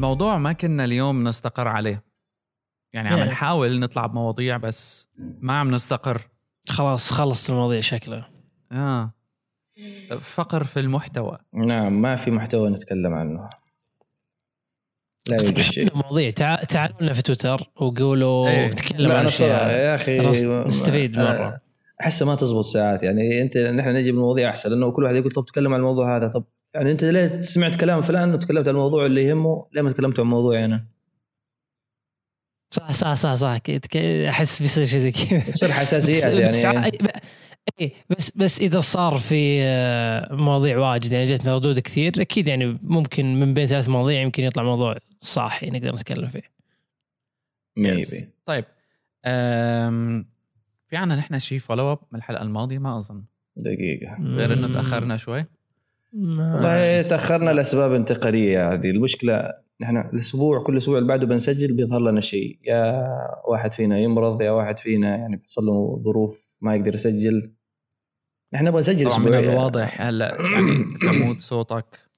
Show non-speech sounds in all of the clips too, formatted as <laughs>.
موضوع ما كنا اليوم نستقر عليه. يعني عم إيه. نحاول نطلع بمواضيع بس ما عم نستقر. خلاص خلص المواضيع شكله آه. فقر في المحتوى. نعم ما في محتوى نتكلم عنه. لا يوجد شيء. مواضيع تع- تعالوا لنا في تويتر وقولوا. نتكلم لا عن أشياء. يا أخي نستفيد مرة. أحسها ما تزبط ساعات. يعني أنت نحن نجيب المواضيع أحسن لأنه كل واحد يقول طب تكلم عن الموضوع هذا طب يعني أنت ليه سمعت كلام فلان وتكلمت عن الموضوع اللي يهمه؟ ليه ما تكلمت عن موضوعي أنا؟ صح صح صح صح. أحس بيصير شيء زي كذا. يصير حساسيات بس, يعني. بس, إيه بس بس إذا صار في آه، مواضيع واجد يعني جتنا ردود كثير أكيد يعني ممكن من بين ثلاث مواضيع يمكن يطلع موضوع صاحي نقدر نتكلم فيه. yes. طيب في عنا نحن شيء follow up من الحلقة الماضية؟ ما أظن. دقيقة. غير إنه تأخرنا شوي. والله تأخرنا لأسباب انتقالية هذه المشكلة نحن الأسبوع كل أسبوع اللي بعده بنسجل بيظهر لنا شيء. يا واحد فينا يمرض يا واحد فينا يعني بيحصل له ظروف ما يقدر يسجل. نحن نبغى نسجل طبعا من الواضح هلا يعني ثمود صوتك.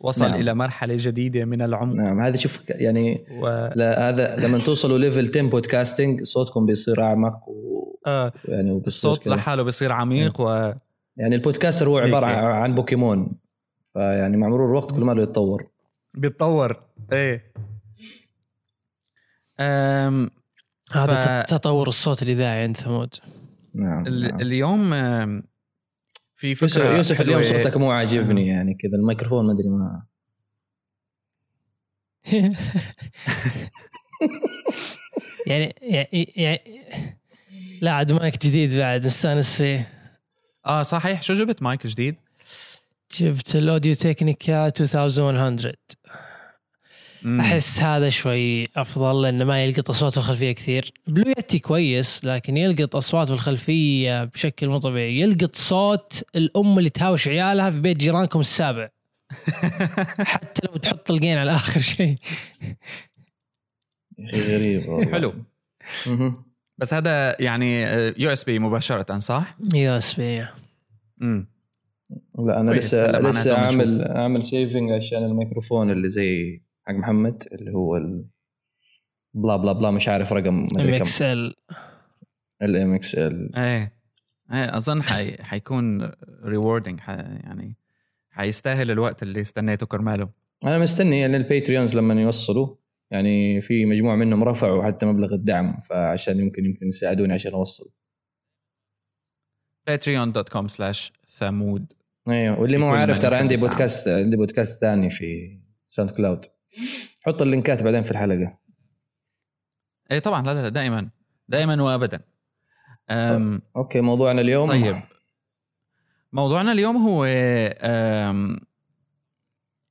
وصل نعم. إلى مرحلة جديدة من العمق. نعم هذه شوف يعني و... لا هذا لما توصلوا ليفل 10 بودكاستنج صوتكم بيصير أعمق و آه. يعني الصوت. لحاله بيصير عميق و يعني البودكاستر هو عبارة هيك. عن عن بوكيمون. فيعني مع مرور الوقت كل ما له يتطور. بيتطور. إيه. أم... هذا ف- تطور الصوت الإذاعي عند ثمود. نعم, ال... نعم. اليوم في يوسف, فكرة يوسف اليوم حلوة. صوتك مو عاجبني يعني كذا الميكروفون ما أدري ما <laughs> يعني يعني يعني لا عاد مايك جديد بعد مستانس فيه. آه صحيح شو جبت مايك جديد؟ جبت ال Audio Technica 2100 مم. أحس هذا شوي أفضل لأنه ما يلقط أصوات في الخلفية كثير Blue Yeti كويس لكن يلقط أصوات في الخلفية بشكل مو طبيعي يلقط صوت الأم اللي تهاوش عيالها في بيت جيرانكم السابع <laughs> حتى لو تحط ال gain على آخر شيء يا أخي غريب. حلو. بس هذا يعني USB مباشرة صح؟ USB. امم لا أنا. لسه لسه عامل عامل saving عشان الميكروفون اللي زي حق محمد اللي هو ال blah blah blah مش عارف رقم MXL. ال MXL. إيه. إيه أظن حي... حيكون rewarding ح... يعني حيستاهل الوقت اللي استنيته كرماله. أنا مستني يعني ال patrons لما يوصلوا. يعني في مجموعة منهم رفعوا حتى مبلغ الدعم فعشان يمكن يمكن يساعدوني عشان أوصل. patreon.com slash ثمود أيوه واللي مو عارف ترى عندي. بودكاست عندي بودكاست ثاني في ساوند كلاود حط ال links بعدين في الحلقة. إيه طبعا. لا لا دائما. دائما وابدا. أم... okay موضوعنا اليوم؟ طيب. موضوعنا اليوم هو أم...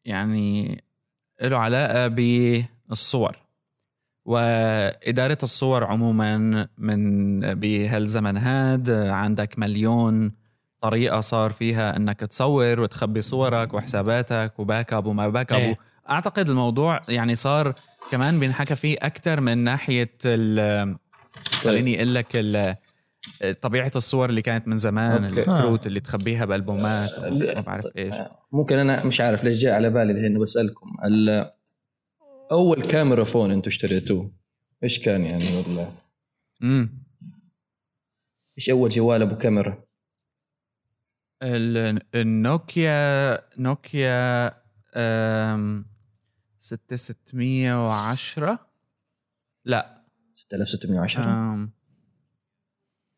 يعني له علاقة بالصور وإدارة الصور عموما من بهالزمن هاد عندك مليون طريقة صار فيها إنك تصور وتخبي صورك وحساباتك و backup وما backup إيه. اعتقد الموضوع يعني صار كمان بينحكى فيه أكثر من ناحية ال- خليني أقول لك ال- طبيعة الصور اللي كانت من زمان okay. الكروت اللي تخبيها بألبومات ما بعرف إيش. ممكن أنا مش عارف ليش جاء على بالي الحين بسألكم. ال- أول camera phone أنتم اشتريتوه؟ إيش كان يعني ولا؟ امم إيش أول جوال أبو كاميرا؟ ال- النوكيا نوكيا أم، 6610 لا. 6610 أم،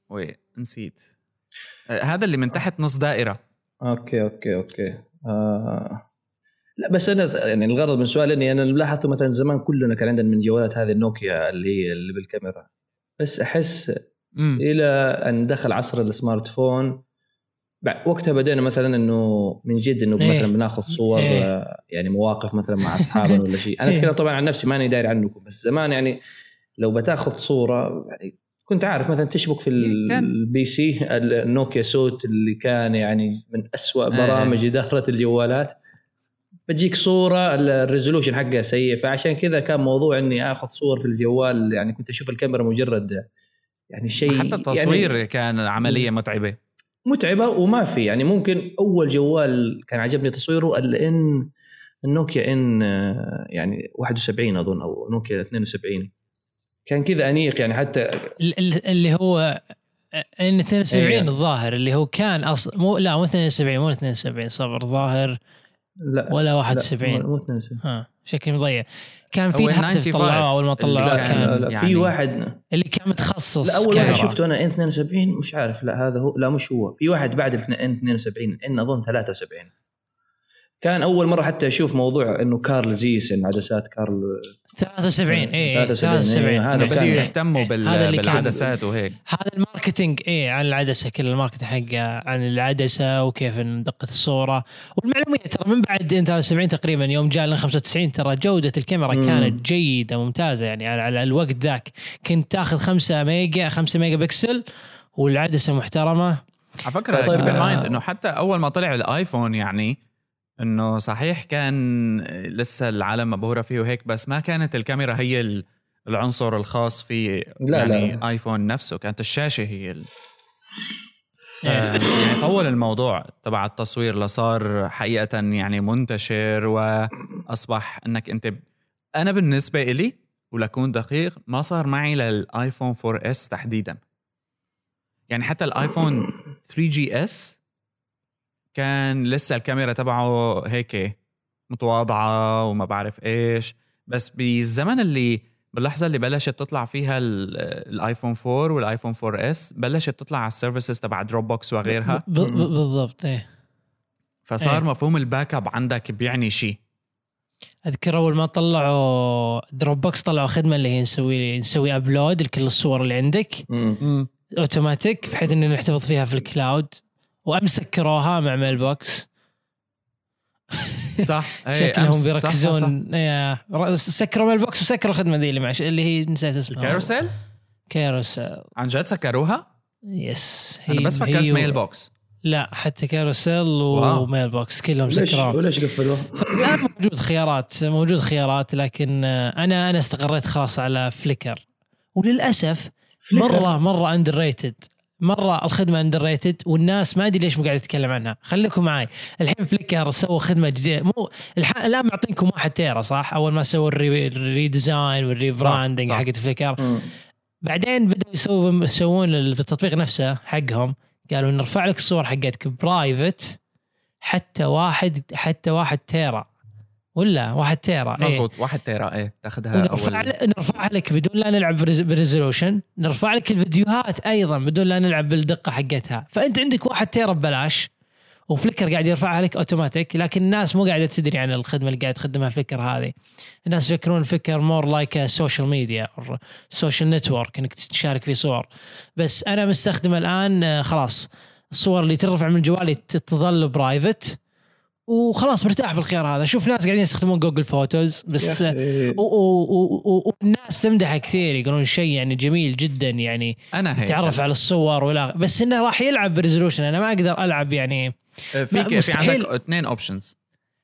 وي نسيت. أه، هذا اللي من تحت نص دائرة. okay okay okay. آه. لا بس أنا يعني الغرض من سؤالي إني أنا لاحظت مثلا زمان كلنا كان عندنا من جوالات هذه النوكيا اللي هي اللي بالكاميرا بس أحس امم إلى أن دخل عصر ال smartphone وقتها بدينا مثلا إنه من جد إنه إيه. مثلا بناخذ صور إيه. يعني مواقف مثلا مع أصحابنا ولا شيء أنا إيه. اتكلم طبعا عن نفسي ماني داري عنكم بس زمان يعني لو بتاخذ صورة يعني كنت عارف مثلا تشبك في كان- ال PC النوكيا suite اللي كان يعني من أسوأ إيه. برامج إدارة الجوالات بتجيك صورة ال resolution حقها سيء. فعشان كذا كان موضوع إني آخذ صور في الجوال يعني كنت أشوف الكاميرا مجرد يعني شيء حتى التصوير يعني كان عملية متعبة. متعبة وما في. يعني ممكن أول جوال كان عجبني تصويره الان النوكيا ان يعني 71 أظن أو نوكيا 72 كان كذا أنيق يعني حتى ال- ال- اللي هو ان 72 إيه. الظاهر اللي هو كان أصلا مو لا مو 72 مو 72 صبر ظاهر. لا. ولا لا، 71 مو مو 72 ها شكلي مضيع. كان في هاتف 95 طلعوه أول ما طلعوه لا, كان- لا, كان لا يعني- في واحد. اللي كان متخصص لا أول كاميرا. واحد شفته أنا ان 72 مش عارف لا هذا هو لا مش هو. في واحد بعد ان 72 إن أظن 73 كان أول مرة حتى أشوف موضوع إنه كارل زيس إن عدسات كارل 73 اي 73 73 إيه، هذا كان- بدوا يهتموا بالعدسات وهيك هذا ال marketing إيه عن العدسة كل ال marketing حقه عن العدسة وكيف دقة الصورة والمعلومية ترى من بعد N73 تقريبا يوم جاء ال N95 ترى جودة الكاميرا مم. كانت جيدة ممتازة يعني على, على الوقت ذاك كنت تاخذ 5 ميجا 5 ميجا بكسل والعدسة محترمة على فكرة طيب، keep in. mind إنه حتى أول ما طلع الآيفون يعني إنه صحيح كان لسه العالم مبهورة فيه وهيك بس ما كانت الكاميرا هي ال- العنصر الخاص في لا، يعني لا. ايفون نفسه كانت الشاشة هي ال... إيه. يعني طول الموضوع تبع التصوير لصار حقيقة يعني منتشر وأصبح إنك أنت أنا بالنسبة إلي ولكون دقيق ما صار معي للآيفون 4S تحديدا يعني حتى الآيفون 3GS كان لسه الكاميرا تبعه هيك متواضعة وما بعرف إيش. بس بالزمن اللي باللحظة اللي بلشت تطلع فيها ال- الايفون 4 والايفون 4S بلشت تطلع على ال services تبع دروب بوكس وغيرها بالضبط إيه. فصار إيه. مفهوم ال backup عندك بيعني شيء. أذكر أول ما طلعوا دروب بوكس طلعوا خدمة اللي هي نسوي نسوي upload لكل الصور اللي عندك. اوتوماتيك بحيث ان نحتفظ فيها في ال cloud وأمس سكروها مع ميل بوكس <laughs> صح. إيه، شكلهم. بيركزون. إيه، سكروا ميل بوكس وسكروا الخدمة ذي اللي معش اللي هي نسيت اسمها. الكاروسيل؟ كاروسيل. عن جد سكروها؟ yes. أنا بس فكرت هي و- ميل بوكس لا حتى كاروسيل. وميل بوكس كلهم ليش سكروها وليش قفلوها؟ <laughs> الان موجود خيارات موجود خيارات لكن أنا أنا استقريت خلاص على فليكر. وللأسف مرة مرة underrated مرة الخدمة underrated والناس ما أدري ليش مو قاعد يتكلم عنها. خليكم معي. الحين فليكر سووا خدمة جديدة. مو الح... الان معطينكم واحد tera صح؟ أول ما سووا ال re... ال redesign وال rebranding. حقت فليكر. بعدين بدأوا يسوون يسوون التطبيق نفسه حقهم قالوا نرفع لك الصور حقتك private حتى واحد حتى واحد tera. ولا واحد tera إيه. مزبوط واحد tera إيه تاخذها ونرفع أول. نرفع لك بدون لا نلعب ب res- بال resolution نرفع لك الفيديوهات أيضا بدون لا نلعب بالدقة حقتها. فأنت عندك واحد tera ببلاش وفليكر قاعد يرفعها لك أوتوماتيك لكن الناس مو قاعدة تدري عن الخدمة اللي قاعد تقدمها فليكر هذه. الناس يفكرون فليكر more like social media social network إنك تشارك فيه صور. بس أنا مستخدمة الآن آه، خلاص الصور اللي ترفع من جوالي تظل private وخلاص مرتاح في الخيار هذا. شوف ناس قاعدين يستخدمون جوجل فوتوز بس والناس تمدحه كثير يقولون شيء يعني جميل جدا يعني أنا تعرف على الصور ولا بس إنه راح يلعب ب resolution أنا ما أقدر ألعب يعني في في مستحيل. عندك اثنين options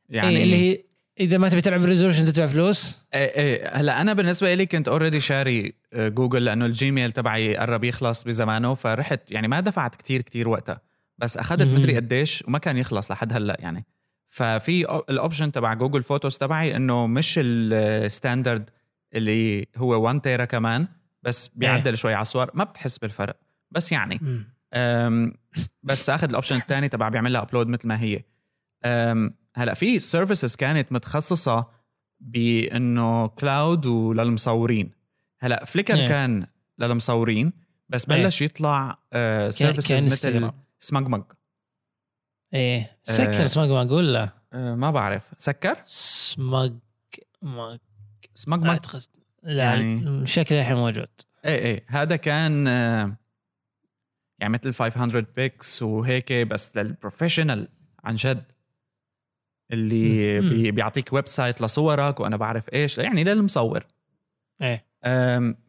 يعني يعني إيه اللي هي إذا ما تبي تلعب ب resolution تدفع فلوس. إيه إيه هلا أنا بالنسبة لي كنت already شاري جوجل لأنه الجيميل تبعي قرب يخلص بزمانه فرحت يعني ما دفعت كتير كتير وقتها. بس أخذت. مدري قديش وما كان يخلص لحد هلا يعني. ففي ال option تبع Google Photos تبعي إنه مش ال standard اللي هو 1 tera كمان بس بيعدل شوي على الصور ما بتحس بالفرق بس يعني بس آخذ ال option الثاني تبع بيعمل لها upload مثل ما هي هلأ في services كانت متخصصة بإنه cloud وللمصورين هلأ Flickr إيه. كان للمصورين بس إيه. بلش يطلع سيرفيسز مثل انستغرام. سمجمج إيه. سكر آه. سمج ولا؟ لا أه، ما بعرف. سكر؟ سمج ما سمجمج اعتقد لا يعني- شكله الحين موجود. إيه إيه. هذا كان آه، يعني مثل 500 بيكس وهيك بس للبروفيشنال عن جد. اللي. بي بيعطيك ويب سايت لصورك وأنا بعرف إيش. يعني للمصور. إيه.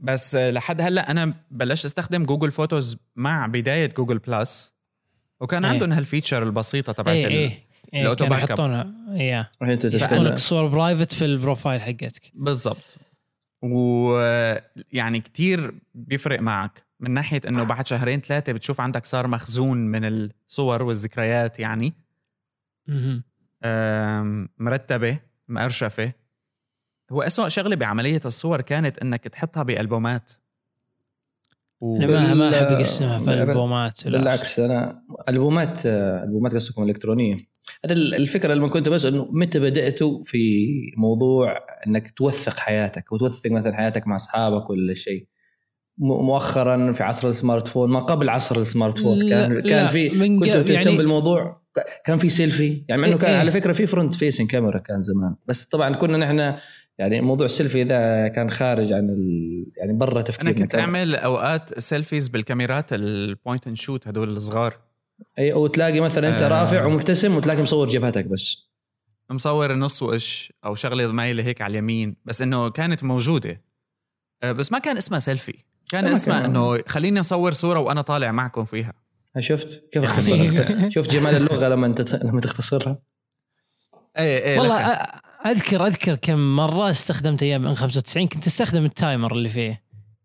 بس آه، لحد هلأ أنا بلشت أستخدم Google Photos مع بداية Google Plus وكان إيه. عندهم هال feature البسيطة تبعت إيه ال- إيه كانوا باك أب. يحطونها إيه. الحين انت يحطون لك صور private في ال profile حقتك. بالضبط. ويعني كتير بيفرق معك. من ناحية إنه بعد شهرين ثلاثة بتشوف عندك صار مخزون من الصور والذكريات يعني. مرتبة مقرشفة. هو اسوء شغلة بعملية الصور كانت إنك تحطها بألبومات. و... أنا ما ما أحب أقسمها في ولا- بالعكس أنا ألبومات ألبومات قصدكم الالكترونيه أنا ال- الفكرة لما كنت بس إنه متى بداتوا في موضوع إنك توثق حياتك وتوثق مثلا حياتك مع أصحابك ولا شيء. مؤخرا في عصر ال smartphone ما قبل عصر ال smartphone لا- كان كان في كنت تهتم يعني- بالموضوع كان في سيلفي يعني مع انه إيه كان إيه. على فكرة في front facing camera كان زمان. بس طبعا كنا نحن يعني موضوع السيلفي ذا كان خارج عن ال... يعني برا تفكيرنا أنا كنت كان- أعمل أوقات selfies بالكاميرات ال point and shoot هدول الصغار. أي وتلاقي مثلا أنت آه. رافع ومبتسم وتلاقي مصور جبهتك بس. مصور نص وش أو شغلة مايله هيك على اليمين بس إنه كانت موجودة. آه، بس ما كان اسمها سيلفي كان اسمها كان. إنه خليني أصور صورة وأنا طالع معكم فيها. شفت؟ كيف يعني- اختصرت؟ <laughs> شفت جمال اللغة لما انت لما تختصرها؟ إيه إيه والله اذكر أذكر كم مرة استخدمت أيام أن 95 كنت أستخدم التايمر اللي فيه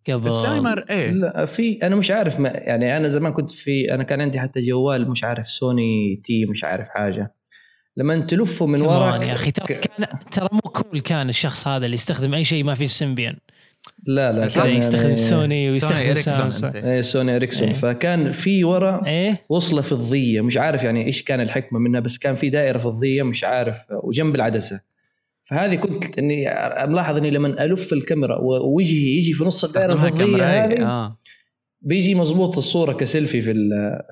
قبل. التايمر إيه؟ لا في أنا مش عارف ما يعني أنا زمان كنت في أنا كان عندي حتى جوال مش عارف سوني تي مش عارف حاجة. لما تلفه من ورا يا أخي ترى كان ترى مو كول كان الشخص هذا اللي يستخدم أي شيء ما فيه سيمبيان لا لا كان يستخدم يعني- Sony Sony ويستخدم Ericsson Samsung أنت. إيه Sony Ericsson. إيه. فكان في ورا إيه. وصلة فضية مش عارف يعني إيش كان الحكمة منها بس كان في دائرة فضية مش عارف وجنب العدسة. فهذه كنت إني ملاحظ إني لما ألف الكاميرا ووجهي يجي في نص الدائرة الفضية كمراية هذه آه. بيجي مضبوط الصورة كسيلفي في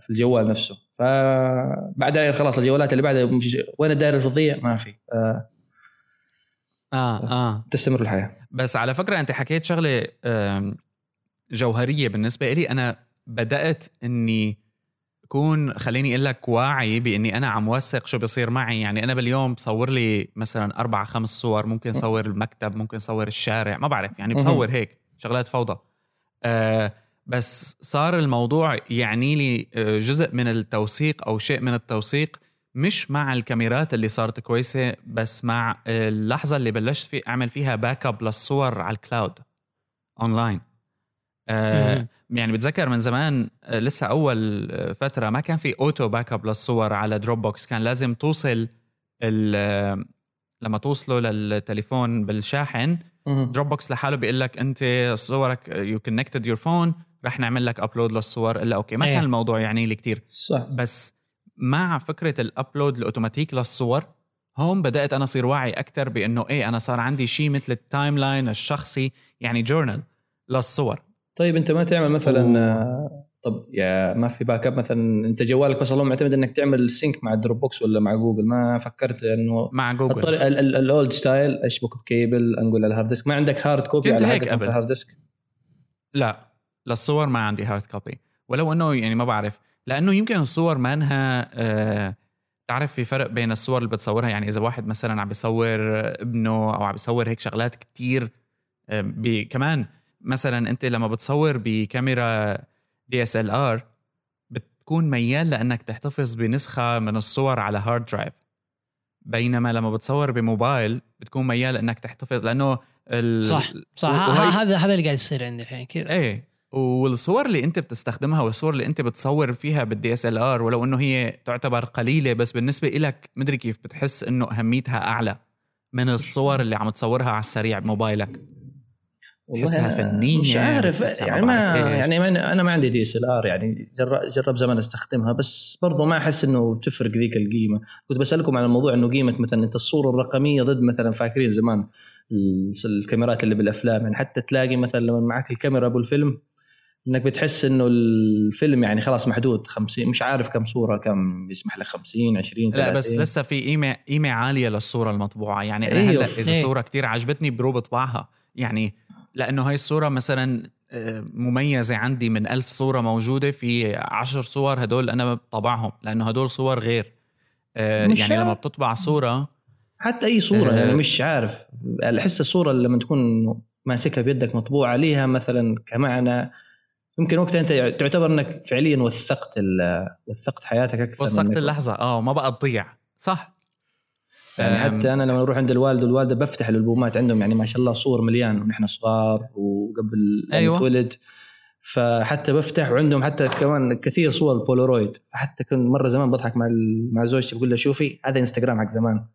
في الجوال نفسه. فبعدين خلاص الجوالات اللي بعدها وين الدائرة الفضية؟ ما في. آه، آه آه. تستمر الحياة. بس على فكرة أنت حكيت شغلة جوهرية بالنسبة لي أنا بدأت إني اكون خليني أقول لك واعي بإني أنا عم وثق شو بيصير معي. يعني أنا باليوم بصور لي مثلا أربع خمس صور ممكن صور المكتب ممكن صور الشارع ما بعرف. يعني بصور هيك شغلات فوضى. آه بس صار الموضوع يعني لي آه، جزء من التوثيق أو شيء من التوثيق مش مع الكاميرات اللي صارت كويسة بس مع اللحظة اللي بلشت في أعمل فيها backup للصور على ال cloud online آه. يعني بتذكر من زمان آه، لسه أول آه، فترة ما كان في auto backup للصور على Dropbox كان لازم توصل آه، لما توصله للتليفون بالشاحن. Dropbox لحاله بيقول لك أنت صورك you connected your phone رح نعمل لك upload للصور إلا okay ما إيه. كان الموضوع يعني لي كتير صح بس مع فكرة ال upload ال automatic للصور هون بدأت أنا أصير واعي أكثر بأنه إيه أنا صار عندي شيء مثل ال timeline الشخصي يعني journal للصور طيب أنت ما تعمل مثلا آه، طب يا ما في backup مثلا أنت جوالك بس اللهم معتمد إنك تعمل sync مع ال Dropbox ولا مع جوجل ما فكرت إنه مع جوجل الطريقة ال- ال- ال old style اشبك بكيبل أنقل على ال hard disk ما عندك hard copy كنت على هيك قبل. ال hard disk لا للصور ما عندي hard copy ولو إنه يعني ما بعرف لأنه يمكن الصور ما إنها آه تعرف في فرق بين الصور اللي بتصورها. يعني إذا واحد مثلا عم بيصور ابنه أو عم بيصور هيك شغلات كتير آه كمان مثلا أنت لما بتصور بكاميرا DSLR بتكون ميال لأنك تحتفظ بنسخة من الصور على hard drive بينما لما بتصور بموبايل بتكون ميال انك تحتفظ لأنه ال... صح صح. هذا هذا اللي قاعد يصير عندي الحين كذا. إيه. والصور اللي أنت بتستخدمها والصور اللي أنت بتصور فيها بال DSLR ولو إنه هي تعتبر قليلة بس بالنسبة إلك مدري كيف بتحس إنه أهميتها أعلى من الصور اللي عم تصورها على السريع بموبايلك. تحسها فنية، مش عارف ما يعني ما. يعني ما أنا ما عندي DSLR يعني جرب, جرب زمان أستخدمها بس برضو ما أحس إنه تفرق ذيك القيمة كنت بسألكم عن الموضوع إنه قيمة مثلا أنت الصورة الرقمية ضد مثلا فاكرين زمان ال- الكاميرات اللي بالأفلام يعني حتى تلاقي مثلا لما معك الكاميرا أبو الفيلم إنك بتحس إنه الفيلم يعني خلاص محدود 50 مش عارف كم صورة كم يسمح لك 50 20 لا بس 30. لسه في قيمه قيمة عالية للصورة المطبوعة يعني أنا أيوه. هلأ إذا إيه. صورة كتير عجبتني بروح بطبعها يعني لأنه هاي الصورة مثلا آه، مميزة عندي من ألف صورة موجودة في عشر صور هدول أنا طبعهم لأنه هدول صور غير آه، يعني لما. بتطبع صورة حتى أي صورة آه. يعني مش عارف أحس الصورة اللي لما تكون ماسكها بيدك مطبوعه ليها مثلا كمعنى يمكن وقتها أنت تعتبر إنك فعليا وثقت وثقت حياتك أكثر وثقت اللحظة آه ما بقى تضيع صح يعني حتى أنا لما أروح عند الوالد والوالدة بفتح الألبومات عندهم يعني ما شاء الله صور مليان ونحن صغار وقبل أيوة. نتولد فحتى بفتح وعندهم حتى كمان كثير صور بولورويد فحتى كنت مرة زمان بضحك مع مع زوجتي بقول لها شوفي هذا إنستغرام حق زمان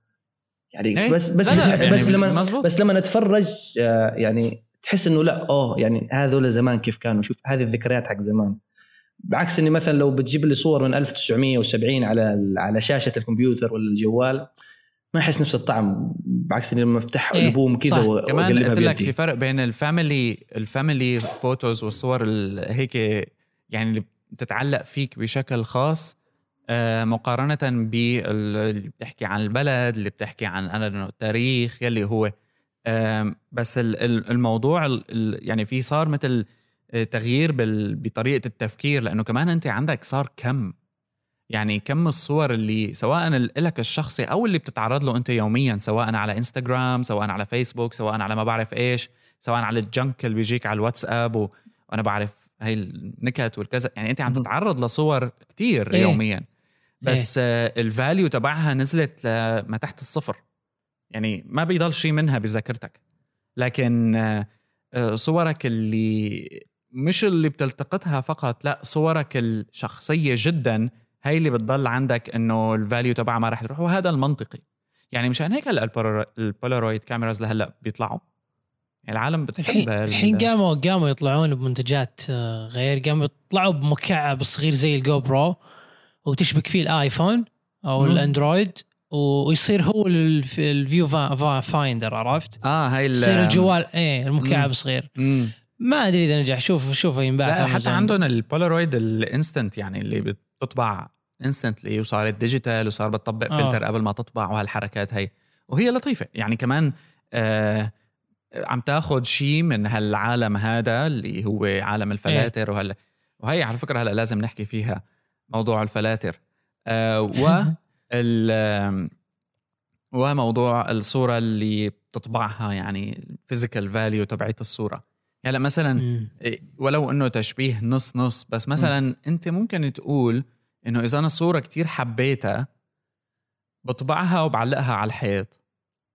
يعني إيه؟ بس بس لا، لا، يعني بس لما مزبوط. بس لما نتفرج آه، يعني تحس إنه لا أوه يعني هذول زمان كيف كانوا شوف هذه الذكريات حق زمان بعكس إني مثلا لو بتجيب لي صور من 1970 على على شاشة الكمبيوتر ولا الجوال ما احس نفس الطعم بعكس اني لما افتح إيه، ألبوم كذا. و- كمان قلت لك في فرق بين ال family ال family photos والصور ال- هيك يعني اللي بتتعلق فيك بشكل خاص آه، مقارنة باللي بتحكي عن البلد اللي بتحكي عن أنا التاريخ يلي هو بس ال- ال- الموضوع ال- ال- يعني في صار مثل آه، تغيير بطريقة التفكير لأنه كمان أنت عندك صار كم يعني كم الصور اللي سواء إلك الشخصي أو اللي بتتعرض له أنت يوميا سواء على انستغرام سواء على فيسبوك سواء على ما بعرف إيش سواء على ال junk اللي بيجيك على الواتساب و- وأنا بعرف هاي النكت والكذا. يعني أنت عم. تتعرض لصور كتير إيه. يوميا. بس آه، ال value تبعها نزلت لما تحت الصفر. يعني ما بيضل شيء منها بذاكرتك. لكن صورك اللي مش اللي بتلتقطها فقط لا صورك الشخصية جدا هي اللي بتضل عندك إنه ال value تبعها ما راح تروح وهذا المنطقي يعني مشان هيك هلأ البولار- البولارويد cameras لهلأ بيطلعوا يعني العالم بتحب الحين ال- الحين قاموا قاموا يطلعون بمنتجات آه، غير قاموا يطلعوا بمكعب صغير زي الجو برو وتشبك فيه الايفون أو مم. الاندرويد ويصير هو ال v- ال view fi- fi- finder عرفت؟ آه هاي يصير الجوال إيه المكعب. صغير مم. ما أدري إذا نجح شوف شوفه ينباع حتى. عندهم البولارويد ال instant يعني اللي بتطبع instantly وصارت digital وصار بتطبق آه. فلتر قبل ما تطبع وهالحركات هي. وهي لطيفة. يعني كمان آه عم تاخذ شيء من هالعالم هذا اللي هو عالم الفلاتر وهال وهي على فكرة هلا لازم نحكي فيها موضوع الفلاتر. آه <laughs> و وموضوع الصورة اللي بتطبعها يعني ال physical value تبعت الصورة. هلا مثلا مم. إيه، ولو إنه تشبيه نص نص بس مثلا أنت ممكن تقول إنه إذا أنا صورة كتير حبيتها بطبعها وبعلقها على الحيط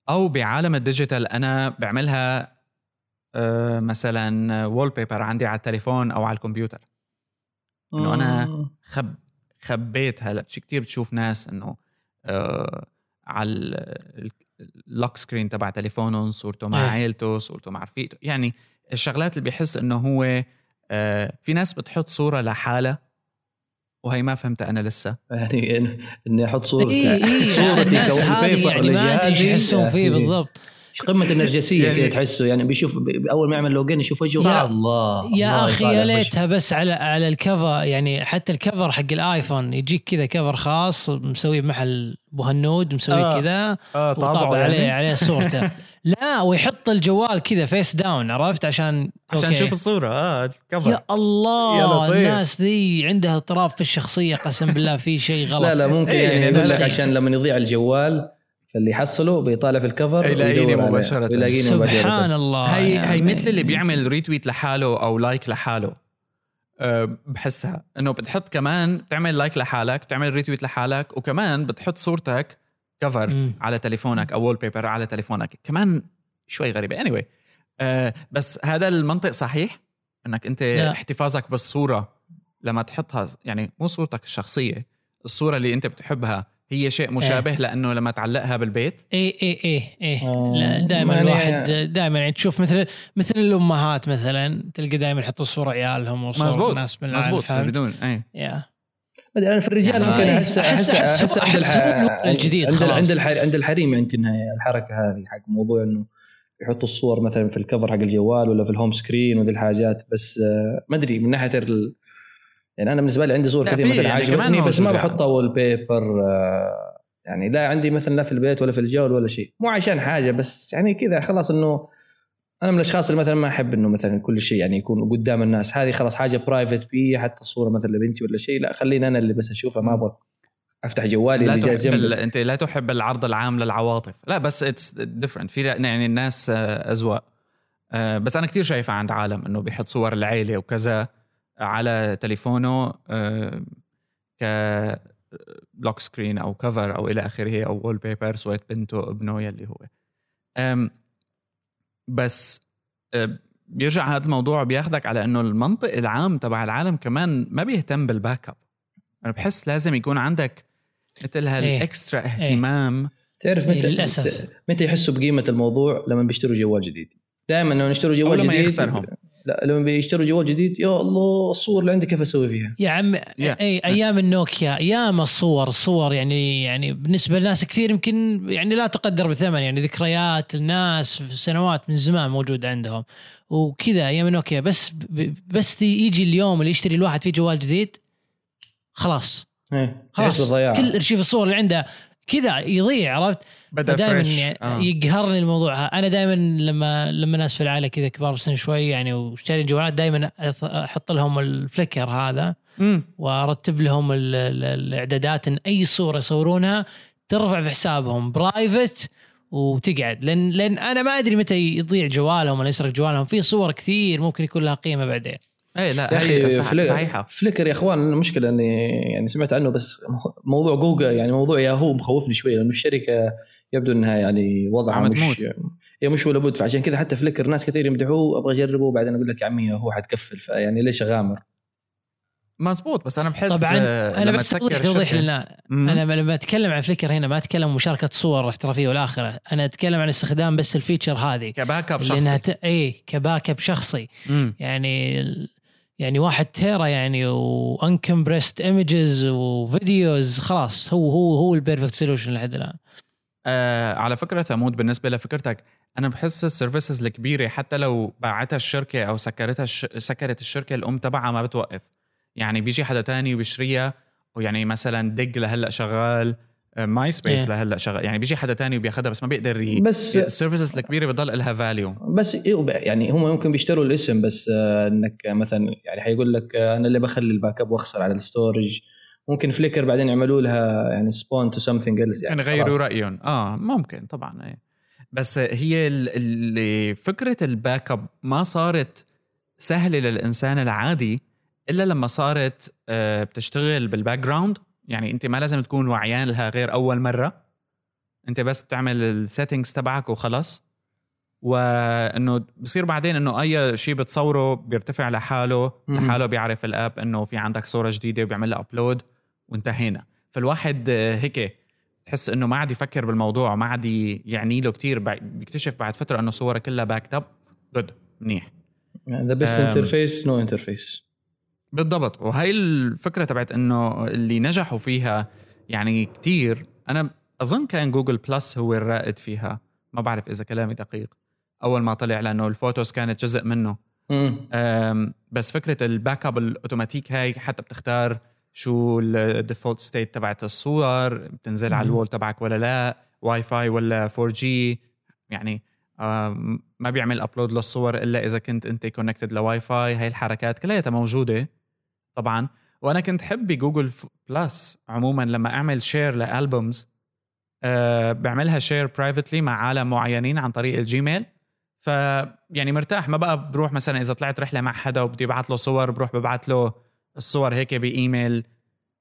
أو بعالم ال digital أنا بعملها آه، مثلا wallpaper عندي على التليفون أو على الكمبيوتر إنه أنا- مم. خب خبيت هلا شي كتير بتشوف ناس إنه آه على ال- ال lock screen تبع تليفونهم صورته مع إيه. عيلته صورته مع رفيقته يعني الشغلات اللي بيحس إنه هو آه في ناس بتحط صورة لحالها وهي ما فهمتها أنا لسه يعني إن- إني أحط صورتي اي اي صورتي الناس كوال هذه بيبر يعني ما أدري إيش لجهازي. يحسون فيه يعني بالضبط قمة النرجسية يعني- كذا تحسه يعني بيشوف ب- أول ما يعمل لوجين يشوف وجهه يا- الله يا الله أخي يا. ليتها بس على على الكفر يعني حتى الكفر حق الآيفون يجيك كذا كفر خاص مسويه بمحل أبو هنود مسويه آه. كذا آه وطابع عليه عليه صورته <laughs> لا ويحط الجوال كذا فيس داون عرفت عشان عشان أوكي. نشوف الصورة آه الكفر يا الله يا. الناس ذي عندها اضطراب في الشخصية قسم بالله في شيء <laughs> غلط لا لا ممكن إيه، يعني يعني يقول لك. عشان لما يضيع الجوال فاللي يحصله بيطالع في ال cover يلاقيني عليه. مباشرة. ويلاقيني مباشرة سبحان الله هي يعني. هي مثل اللي بيعمل retweet لحاله أو like لحاله أه بحسها إنه بتحط كمان بتعمل like لحالك بتعمل retweet لحالك وكمان بتحط صورتك cover مم. على تليفونك أو wallpaper على تليفونك كمان شوي غريبة اني anyway. أه بس هذا المنطق صحيح إنك أنت لا. احتفاظك بالصورة لما تحطها يعني مو صورتك الشخصية الصورة اللي أنت بتحبها هي شيء مشابه لأنه لما تعلقها بالبيت اي اي اي اي آه، لا دائما يعني- الواحد دائما يعني تشوف مثل مثل الأمهات مثلا تلقى دائما يحطوا صور عيالهم وصور مزبوط ناس من مزبوط فهمت؟ بدون اي يا ما أدري، أنا في الرجال ممكن إيه، احس احس احس الوقت الجديد عند. عند عند الحريم يمكن الحركة هذه حق موضوع إنه يحطوا الصور مثلا في ال cover حق الجوال ولا في ال home screen وذي الحاجات بس آه، ما أدري من ناحية ال... يعني أنا بالنسبة لي عندي صور كثير مثلا عاجبتني بس ما. بحطها wallpaper يعني لا عندي مثلا لا في البيت ولا في الجوال ولا شيء مو عشان حاجة بس يعني كذا خلاص إنه أنا من الأشخاص اللي مثلا ما أحب إنه مثلا كل شيء يعني يكون قدام الناس. هذه خلاص حاجة private لي حتى الصورة مثلا لبنتي ولا شيء. لا خليني أنا اللي بس أشوفها ما أبغى أفتح جوالي لا اللي تحب ال... أنت لا تحب العرض العام للعواطف. لا بس it's different في يعني الناس آه، أذواق. آه، بس أنا كثير شايفها عند عالم إنه بيحط صور العيلة وكذا على تليفونه آه، ك lock screen أو cover أو إلى آخره أو wallpaper صوره بنته ابنه يلي هو. بس آه، بيرجع هذا الموضوع بياخدك على إنه المنطق العام تبع العالم كمان ما بيهتم بال backup. أنا بحس لازم يكون عندك مثل هالاكسترا اهتمام. تعرف إيه، متى للأسف. متى يحسوا بقيمة الموضوع؟ لما بيشتروا جوال جديد. دائما لما يشتروا أو جوال لما جديد يخسرهم. لا لما بيشتروا جوال جديد يا الله الصور اللي عندي كيف أسوي فيها؟ يا عم أي أيام النوكيا أيام الصور الصور يعني يعني بالنسبة لناس كثير يمكن يعني لا تقدر بثمن يعني ذكريات الناس سنوات من زمان موجوده عندهم. وكذا أيام النوكيا بس ب- بس يجي اليوم اللي يشتري الواحد فيه جوال جديد خلاص. إيه يحس خلاص كل ارشيف الصور اللي عنده كذا يضيع عرفت بدأ دائما يعني آه. يقهرني الموضوع ها. أنا دائما لما لما ناس في العائلة كذا كبار بالسن شوي يعني واشتري جوالات دائما أحط لهم الفليكر هذا مم. وأرتب لهم ال- ال- الإعدادات إن أي صورة يصورونها ترفع في حسابهم private وتقعد لأن لأن أنا ما أدري متى يضيع جوالهم ولا يسرق جوالهم في صور كثير ممكن يكون لها قيمة بعدين اي لا يا هي صح فليكر- صحيحة فليكر يا إخوان المشكلة إني يعني سمعت عنه بس موضوع جوجل يعني موضوع ياهو مخوفني شوي لأنه الشركة يبدو إنها يعني وضعها مش تموت. هي مش ولا بد فعشان كذا حتى فليكر ناس كثير يمدحوه أبغى أجربه بعدين أقول لك يا عمي هو حتقفل فيعني ليش أغامر؟ مزبوط بس أنا بحس طبعا آه، أنا لما بس توضيح لنا. أنا لما أتكلم عن فليكر هنا ما أتكلم مشاركة صور احترافية والآخرة أنا أتكلم عن استخدام بس ال feature هذه ك backup شخصي ت... اي ك backup شخصي مم. يعني يعني واحد tera يعني و uncompressed images و videos خلاص هو هو هو ال perfect solution لحد الآن. آه على فكرة ثمود بالنسبة لفكرتك أنا بحس ال services الكبيرة حتى لو باعتها الشركة أو سكرتها الش... سكرت الشركة الأم تبعها ما بتوقف. يعني بيجي حدا تاني وبيشتريها ويعني مثلا Digg لهلأ شغال ماي سبيس إيه. لهلأ شغال يعني بيجي حدا تاني وبياخذها بس ما بيقدر ي... بس ال services الكبيرة بضل لها value بس إيه يعني هم ممكن بيشتروا الاسم بس آه، إنك مثلا يعني حيقول لك آه، أنا اللي بخلي ال backup وأخسر على ال storage ممكن فليكر بعدين يعملوا لها يعني spun to something else يعني يعني يغيروا خلاص. رأيهم آه ممكن طبعا إيه بس هي ال- اللي فكرة ال backup ما صارت سهلة للإنسان العادي إلا لما صارت آه، بتشتغل بال background يعني انت ما لازم تكون وعيان لها غير أول مرة. انت بس بتعمل ال settings تبعك وخلص وإنه بصير بعدين إنه أي شيء بتصوره بيرتفع لحاله. لحاله بيعرف ال app إنه في عندك صورة جديدة وبيعمل لها upload وانتهينا. فالواحد هيك تحس إنه ما عاد يفكر بالموضوع ما عاد يعني له كثير بيكتشف بعد فترة إنه صورة كلها backed up good منيح. the best. interface no interface بالضبط. وهي الفكرة تبعت إنه اللي نجحوا فيها يعني كتير أنا أظن كان Google Plus هو الرائد فيها. ما بعرف إذا كلامي دقيق. أول ما طلع لأنه ال photos كانت جزء منه. بس فكرة ال backup الأوتوماتيك هاي حتى بتختار شو ال default state تبعت الصور بتنزل على مم. ال wall تبعك ولا لا واي فاي ولا 4G يعني ما بيعمل upload للصور إلا إذا كنت أنت connected لواي فاي هاي الحركات كلها موجودة. طبعا. وأنا كنت حب ب Google Plus عموما لما أعمل share ل albums أه بعملها share privately مع عالم معينين عن طريق ال Gmail. ف يعني مرتاح ما بقى بروح مثلا إذا طلعت رحلة مع حدا وبدي ابعث له صور بروح ببعث له الصور هيك بإيميل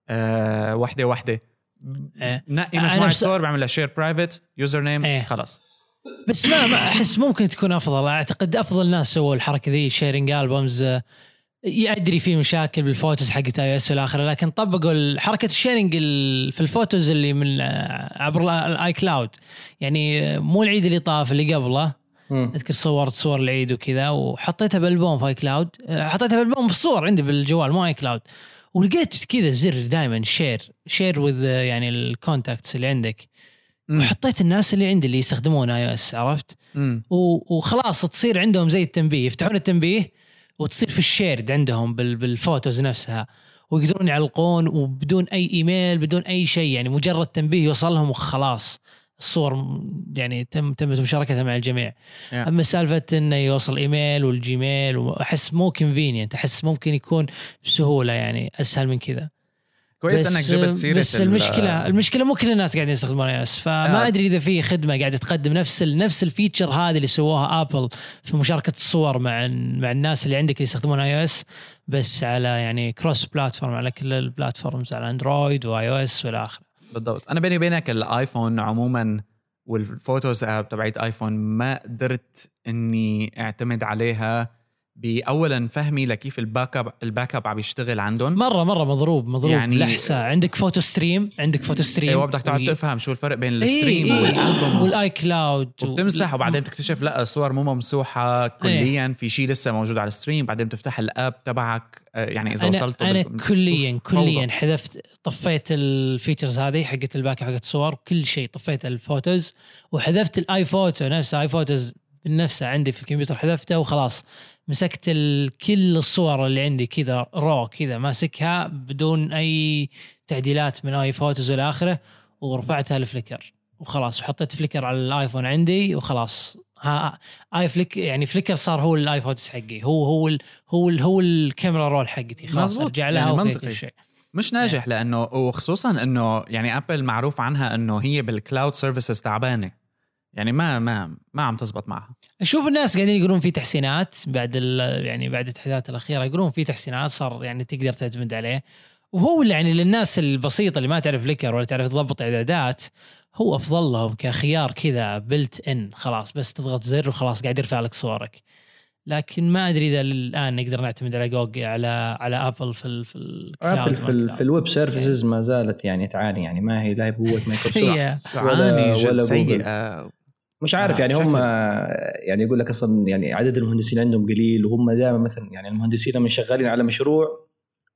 أه وحدة وحدة. إيه. نقي أنا مجموعة بس- صور بعمل لها share private username. خلص بس ما, ما أحس ممكن تكون أفضل. أعتقد أفضل ناس سووا الحركة ذي sharing albums ادري في مشاكل بال photos حقت iOS والاخره لكن طبقوا حركة ال sharing ال- في ال photos اللي من عبر ال iCloud يعني مو العيد اللي طاف اللي قبله. أذكر صورت صور العيد وكذا وحطيتها بالبوم في iCloud آه، حطيتها بالبوم في الصور عندي بالجوال مو iCloud ولقيت كذا زر دائما share share وذ يعني ال contacts اللي عندك. مم. وحطيت الناس اللي عندي اللي يستخدمون iOS عرفت؟ مم. وخلاص تصير عندهم زي التنبيه. يفتحون التنبيه وتصير في ال shared عندهم بال- بال photos نفسها. ويقدرون يعلقون وبدون أي إيميل بدون أي شيء يعني مجرد تنبيه يوصلهم وخلاص. الصور يعني تم تمت مشاركتها مع الجميع. Yeah. أما سالفة إنه يوصل إيميل وال Gmail وأحس مو convenient أحس ممكن يكون بسهولة يعني أسهل من كذا. كويس بس- إنك جبت سيرة بس ال- المشكلة المشكلة مو كل الناس قاعدين يستخدمون iOS فما آه. أدري إذا في خدمة قاعدة تقدم نفس ال نفس ال feature هذه اللي سووها Apple في مشاركة الصور مع مع الناس اللي عندك اللي يستخدمون iOS بس على يعني cross platform على كل ال platforms على Android و iOS والى آخره بالضبط أنا بيني وبينك الآيفون عموما وال photos app تبعت آيفون ما قدرت إني أعتمد عليها باولا فهمي لكيف ال backup ال backup عم يشتغل عندهم. مره مرة مضروب مضروب. يعني- يعني لحسة. عندك Photo Stream عندك Photo Stream أيوه بدك تقعد وي- تفهم شو الفرق بين ال stream إيه، وال albums وال iCloud وبتمسح وبعدين بتكتشف لا الصور مو ممسوحة كليا. في شيء لسه موجود على ال stream بعدين بتفتح ال app تبعك. آه، يعني إذا وصلت أنا بال- كليا كليا. حذفت طفيت ال features هذه حقت ال back حقت الصور كل شيء. طفيت ال photos وحذفت ال iPhoto نفسه. iPhotos بنفسه عندي في الكمبيوتر حذفته وخلاص. مسكت كل الصور اللي عندي كذا raw كذا ماسكها بدون أي تعديلات من iPhotos إلى آخره ورفعتها ل Flickr. وخلاص وحطيت Flickr على الآيفون عندي وخلاص. ها iFlick يعني Flickr صار هو ال iPhoto ز حقي. هو هو ال هو ال هو ال camera roll حقتي. خلاص مزبوط. أرجع لها يعني منطقي. شيء. مش ناجح لأنه وخصوصا إنه يعني Apple معروف عنها إنه هي بال cloud services تعبانة. يعني ما ما ما عم تزبط معها. أشوف الناس قاعدين يقولون في تحسينات بعد ال- يعني بعد التحديثات الأخيرة يقولون في تحسينات صار يعني تقدر تعتمد عليه. وهو اللي يعني للناس البسيطة اللي ما تعرف Flickr ولا تعرف تضبط إعدادات هو افضل لهم كخيار كذا built in خلاص بس تضغط زر وخلاص قاعد يرفع لك صورك. لكن ما أدري إذا الآن نقدر نعتمد على جوجل على على Apple في ال في ال cloud Apple في, ال- في ال web services ما زالت يعني تعاني يعني ما هي لا هي بقوة مايكروسوفت. <laughs> تعاني ولا. سيئة. مش عارف آه، يعني هم. يعني يقول لك أصلا يعني عدد المهندسين عندهم قليل وهم دائما مثلا يعني المهندسين لما شغالين على مشروع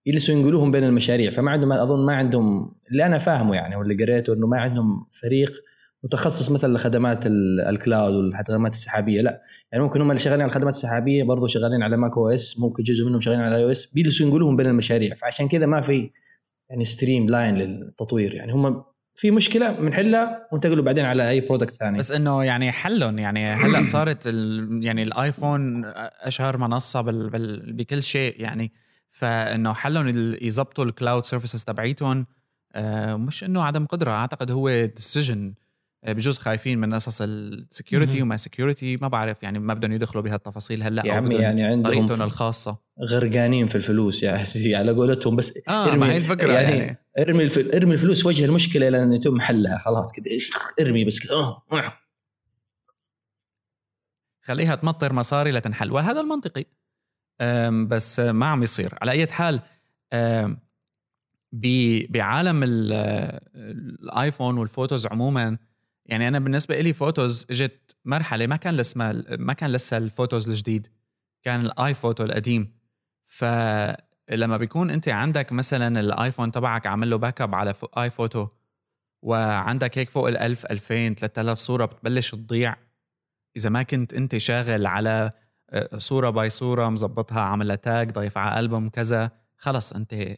يجلسوا ينقلوهم بين المشاريع. فما عندهم أظن ما عندهم اللي أنا فاهمه يعني واللي قريته إنه ما عندهم فريق متخصص مثلا لخدمات ال- ال cloud والخدمات السحابية. لا يعني ممكن هم اللي شغالين على الخدمات السحابية برضه شغالين على Mac OS ممكن جزء منهم شغالين على iOS بيجلسوا ينقلوهم بين المشاريع. فعشان كذا ما في يعني streamline للتطوير. يعني هم في مشكلة بنحلها وانتقلوا بعدين على أي product ثاني. بس إنه يعني حلهم يعني هلأ <clears throat> صارت ال يعني الايفون أشهر منصة بال بال بكل شيء يعني. فإنه حلهم يزبطوا ال cloud services تبعيتهم آه، مش إنه عدم قدرة أعتقد هو decision بجوز خايفين من قصص ال security. وما security ما بعرف يعني ما بدهم يدخلوا بهالتفاصيل هلأ يا عمي يعني عندهم طريقتهم الخاصة. غرقانين في الفلوس يعني <laughs> على قولتهم بس آه ما هي الفكرة يعني, يعني. ارمي الف... ارمي الفلوس وجه المشكلة لأن يتم حلها خلاص كذا ارمي بس كذا آه، آه. خليها تمطر مصاري لتنحل وهذا المنطقي. بس ما عم يصير. على أي حال بعالم ال- الـ iPhone وال Photos عموما يعني أنا بالنسبة لي Photos إجت مرحلة ما كان لسه ما كان لسه ال Photos الجديد كان ال iPhoto القديم. فلما بيكون أنت عندك مثلا ال iPhone تبعك عامل له backup على iPhoto وعندك هيك فوق ال 1000 2000 3000 صورة بتبلش تضيع. إذا ما كنت أنت شاغل على آه، صورة by صورة مزبطها عاملها tag ضيف على ألبوم كذا خلص أنت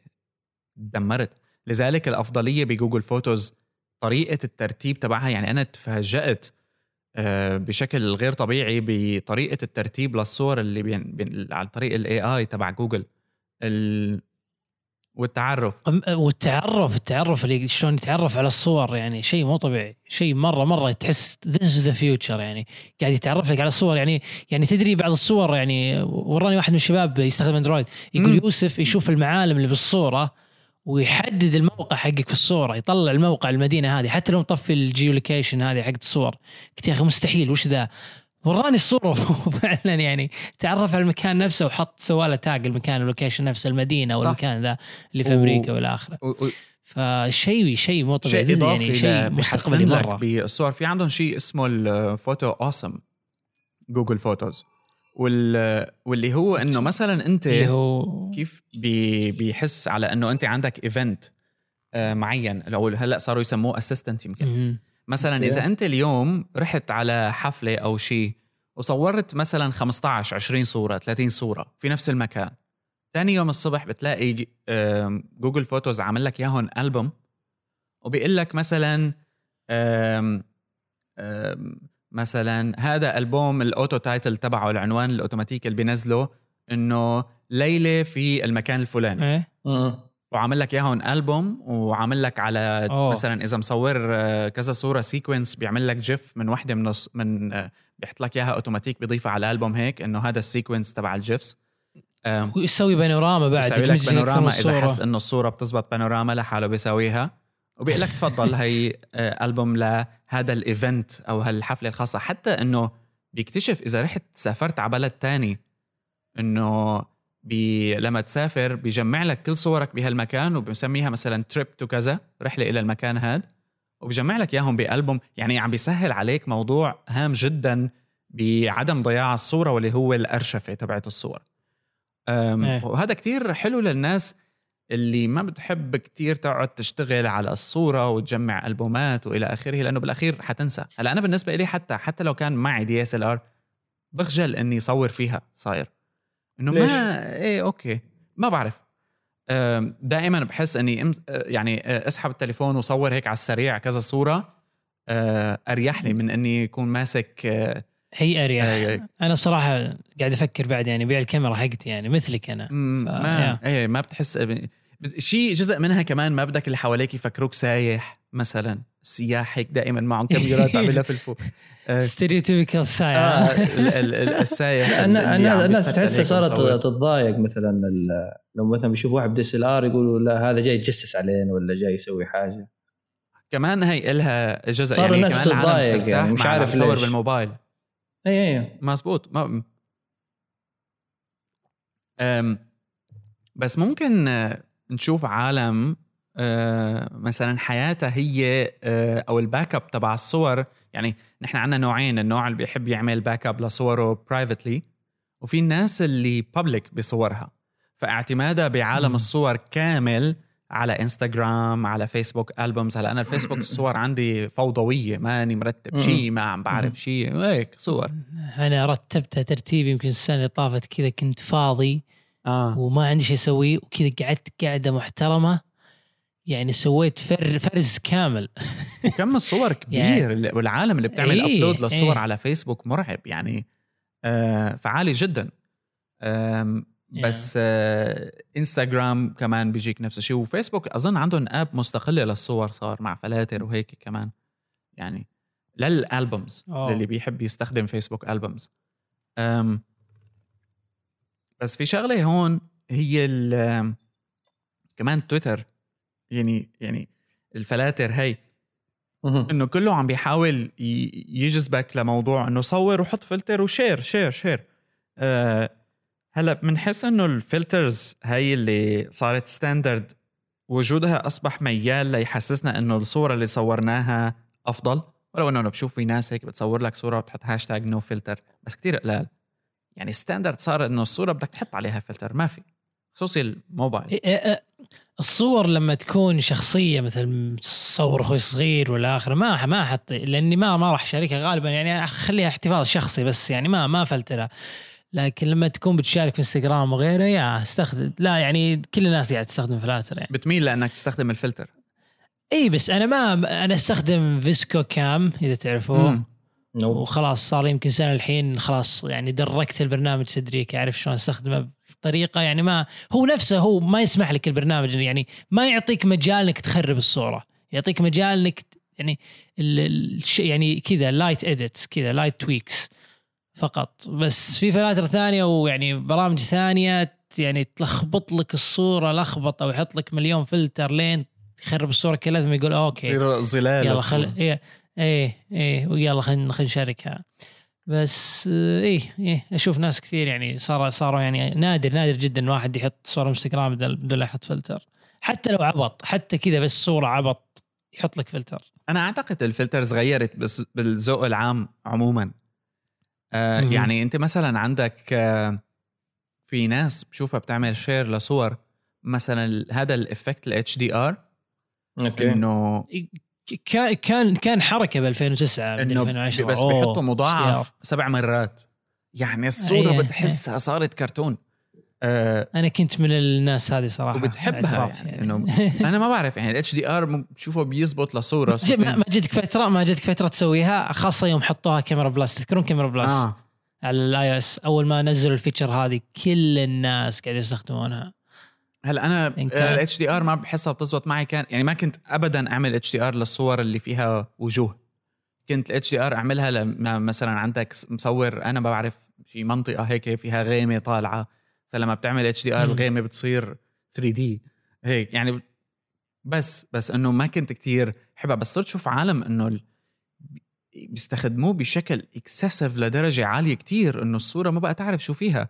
دمرت. لذلك الأفضلية ب Google Photos طريقة الترتيب تبعها يعني أنا تفاجأت آه، بشكل غير طبيعي بطريقة الترتيب للصور اللي بين, بين عن طريق ال AI تبع جوجل ال... والتعرف أم- والتعرف التعرف اللي شلون يتعرف على الصور يعني شيء مو طبيعي شيء مرة مرة تحس this the future يعني قاعد يتعرف لك على الصور يعني يعني تدري بعض الصور يعني وراني واحد من الشباب يستخدم Android يقول مم. يوسف يشوف المعالم اللي بالصورة ويحدد الموقع حقك في الصورة يطلع الموقع المدينة هذه حتى لو مطفي ال geolocation هذه حقت الصور. قلت يا أخي مستحيل وش ذا؟ وراني الصورة <laughs> وفعلا يعني تعرف على المكان نفسه وحط سوى له tag المكان ال location نفسه المدينة صح. والمكان ذا اللي في و- أمريكا والى اخره و... و... فشيء شيء مو طبيعي. شيء is إضافي يعني شيء مستقبلي مرة. بالصور. في عندهم شيء اسمه ال Auto Awesome Google Photos وال... واللي هو إنه مثلا أنت اللي هو كيف بي بيحس على إنه أنت عندك event معين. أو هلأ صاروا يسموه assistant يمكن. مهم. مثلا إذا أنت اليوم رحت على حفلة أو شيء وصورت مثلا 15 20 صورة 30 صورة في نفس المكان ثاني يوم الصبح بتلاقي Google Photos عامل لك اياهم البوم وبيقول لك مثلا آم، آم، مثلا هذا ألبوم ال auto title تبعه العنوان الاوتوماتيكي اللي بينزله إنه ليله في المكان الفلاني إيه. وعامل لك إياهم ألبوم وعامل لك على أوه. مثلا إذا مصور آه، كذا صورة sequence بيعمل لك GIF من وحده من من آه، بيحط لك إياها أوتوماتيك بيضيفها على الالبوم هيك إنه هذا ال sequence تبع ال GIFs آم، ويسوي بانوراما بعد بيسوي لك بانوراما إذا. حس إنه الصورة بتزبط بانوراما لحاله بيساويها وبيقول لك تفضل هي آه، ألبوم لهذا ال event أو هالحفلة الخاصة. حتى إنه بيكتشف إذا رحت سافرت على بلد تاني إنه بي لما تسافر بيجمع لك كل صورك بهالمكان وبسميها مثلا trip to كذا رحلة إلى المكان هذا وبجمع لك إياهم بألبوم. يعني عم بيسهل عليك موضوع هام جدا بعدم ضياع الصورة واللي هو الأرشفة تبعت الصور. إيه. وهذا كتير حلو للناس اللي ما بتحب كتير تقعد تشتغل على الصورة وتجمع ألبومات وإلى آخره لأنه بالأخير حتنسى هلأ أنا بالنسبة لي حتى حتى لو كان معي DSLR بخجل إني صور فيها صاير. إنه؟ ما إيه okay ما بعرف. دائما بحس أه، يعني أه، أسحب التليفون وصور هيك على السريع كذا صورة أه، أريح لي من إني يكون ماسك أه، هي أريح. أه، أنا صراحة قاعد أفكر بعد يعني بيع الكاميرا حقتي يعني مثلك أنا. ف- ما يا. إيه ما بتحس شيء جزء منها كمان ما بدك اللي حواليك يفكروك سايح مثلا السياح هيك دائما معهم كاميرات عم يلفلفوا آه، stereotypical آه، ال- ال- السايح <laughs> الناس تحسها صارت. تتضايق مثلا لو مثلا بيشوف واحد ب DSLR يقولوا لا هذا جاي يتجسس علينا ولا جاي يسوي حاجة. كمان هي إلها جزء صار يعني الناس تتضايق يعني، مش عارف يصور ليش. بالموبايل. اي اي مزبوط. ما بس ممكن آه، نشوف عالم آه، مثلا حياتها هي آه، أو ال backup تبع الصور. يعني نحن عندنا نوعين النوع اللي بيحب يعمل backup لصوره privately وفي الناس اللي public بصورها. فاعتمادها بعالم. الصور كامل على انستغرام على فيسبوك albums هلا أنا الفيسبوك الصور عندي فوضوية ماني مرتب. شيء ما عم بعرف شيء هيك صور. أنا رتبتها ترتيب يمكن السنة اللي طافت كذا كنت فاضي. آه. وما عندي شيء أسويه وكذا قعدت قاعدة محترمة. يعني سويت فر فرز كامل. <laughs> وكم الصور كبير. اللي- والعالم اللي بتعمل إيه، upload للصور إيه. على فيسبوك مرعب يعني آه فعالي جدا. آم بس آه انستغرام كمان بيجيك نفس الشيء وفيسبوك أظن عندهم app مستقلة للصور صار مع فلاتر وهيك كمان. يعني لل albums أوه. للي بيحب يستخدم فيسبوك albums أم بس في شغلة هون هي ال- كمان تويتر يعني يعني الفلاتر هي. إنه كله عم بيحاول يجذبك لموضوع إنه صور وحط فلتر و share share share أه هلأ بنحس إنه ال filters هي اللي صارت standard وجودها أصبح ميال ليحسسنا إنه الصورة اللي صورناها أفضل. ولو إنه أنا بشوف في ناس هيك بتصور لك صورة وبتحط hashtag no filter بس كتير قلال. يعني standard صار إنه الصورة بدك تحط عليها فلتر ما في. خصوصي الموبايل. إيه، إيه، إيه. الصور لما تكون شخصية مثل صور أخوي صغير ولا آخره ما ما أحط لأني ما ما راح أشاركها غالبا. يعني أخليها احتفاظ شخصي بس يعني ما ما فلترها لكن لما تكون بتشارك في انستغرام وغيره يا استخدم لا يعني كل الناس قاعد تستخدم فلاتر يعني. بتميل لأنك تستخدم الفلتر اي بس أنا ما أنا أستخدم VSCO Cam إذا تعرفوه. مم. No. وخلاص صار يمكن سنة الحين خلاص يعني دركت البرنامج تدريك اعرف شلون استخدمه بطريقة يعني ما هو نفسه هو ما يسمح لك البرنامج يعني ما يعطيك مجال إنك تخرب الصورة يعطيك مجال إنك يعني يعني كذا light edits كذا light tweaks فقط بس في فلاتر ثانية ويعني برامج ثانية يعني تلخبط لك الصورة لخبط أو يحط لك مليون فلتر لين تخرب الصورة كلها ثم يقول okay تصير ظلال يلا. خل إيه إيه ويلا خلينا خلينا نشاركها. بس إيه إيه أشوف ناس كثير يعني صار صاروا يعني نادر نادر جدا واحد يحط صورة إنستغرام بدون لا يحط فلتر. حتى لو عبط حتى كذا بس صورة عبط يحط لك فلتر. أنا أعتقد ال filters غيرت بس بالذوق العام عموما. آه. يعني أنت مثلا عندك آه في ناس بشوفها بتعمل share لصور مثلا هذا ال effect ال HDR okay. إنه كان كان كان حركة ب 2009 من إنه 2010 بس بيحطوا مضاعف. سبع مرات. يعني الصورة إيه، بتحسها صارت كرتون. آه أنا كنت من الناس هذه صراحة وبتحبها اعتراف يعني, إنه <laughs> أنا ما بعرف يعني ال HDR بشوفه بيزبط لصوره ما جتك فتره ما جتك فتره تسويها خاصة يوم حطوها Camera Plus تذكرون Camera Plus آه. على ال iOS أول ما نزلوا ال feature هذه كل الناس قاعد يستخدمونها. هلا أنا ال HDR ما بحسها بتزبط. معي كان يعني ما كنت ابدا أعمل HDR للصور اللي فيها وجوه. كنت ال HDR اعملها لما مثلا عندك مصور أنا بعرف شي منطقة هيك فيها غيمة طالعة. فلما بتعمل HDR. الغيمة بتصير 3D هيك يعني بس بس إنه ما كنت كتير حبها بس صرت شوف عالم إنه بيستخدموه بشكل excessive لدرجة عالية كتير إنه الصورة ما بقى تعرف شو فيها.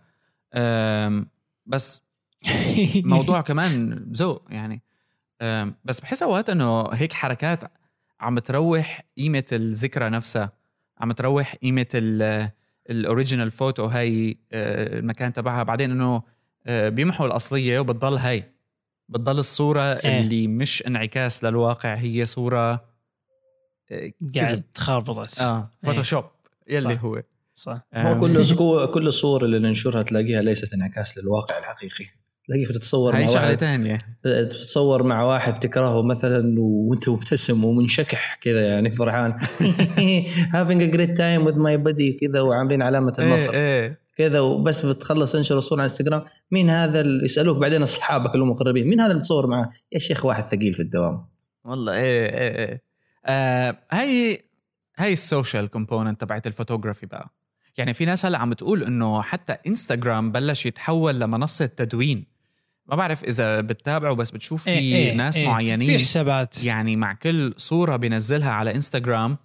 بس موضوع كمان ذوق يعني بس بحس أوقات إنه هيك حركات عم تروح قيمة الذكرى نفسها عم تروح قيمة ال original photo هاي آه، المكان تبعها. بعدين إنه آه، بيمحوا الأصلية وبتضل هاي بتضل الصورة إيه. اللي مش انعكاس للواقع هي صورة آه، قاعد تخربط بس آه فوتوشوب يلي صح. هو. صح. هو كل كل الصور اللي ننشرها تلاقيها ليست انعكاس للواقع الحقيقي. تلاقيك بتتصور هاي شغلة ثانية تتصور مع واحد تكرهه مثلا وأنت مبتسم ومنشكح كذا يعني فرحان. <laughs> Having a great time with my buddy كذا وعاملين علامة النصر. إيه. كذا وبس بتخلص انشر الصورة على انستغرام مين هذا اللي يسألوك؟ بعدين أصحابك اللي مقربين مين هذا اللي بتصور معاه؟ يا شيخ واحد ثقيل في الدوام. والله إيه إيه إيه. آه هاي هاي ال social component تبعت الفوتوغرافي بقى. يعني في ناس هلأ عم تقول إنه حتى انستغرام بلش يتحول لمنصة تدوين. ما بعرف إذا بتتابعوا بس بتشوف في إيه، إيه، ناس إيه. في معينين حسابات يعني مع كل صورة بينزلها على انستغرام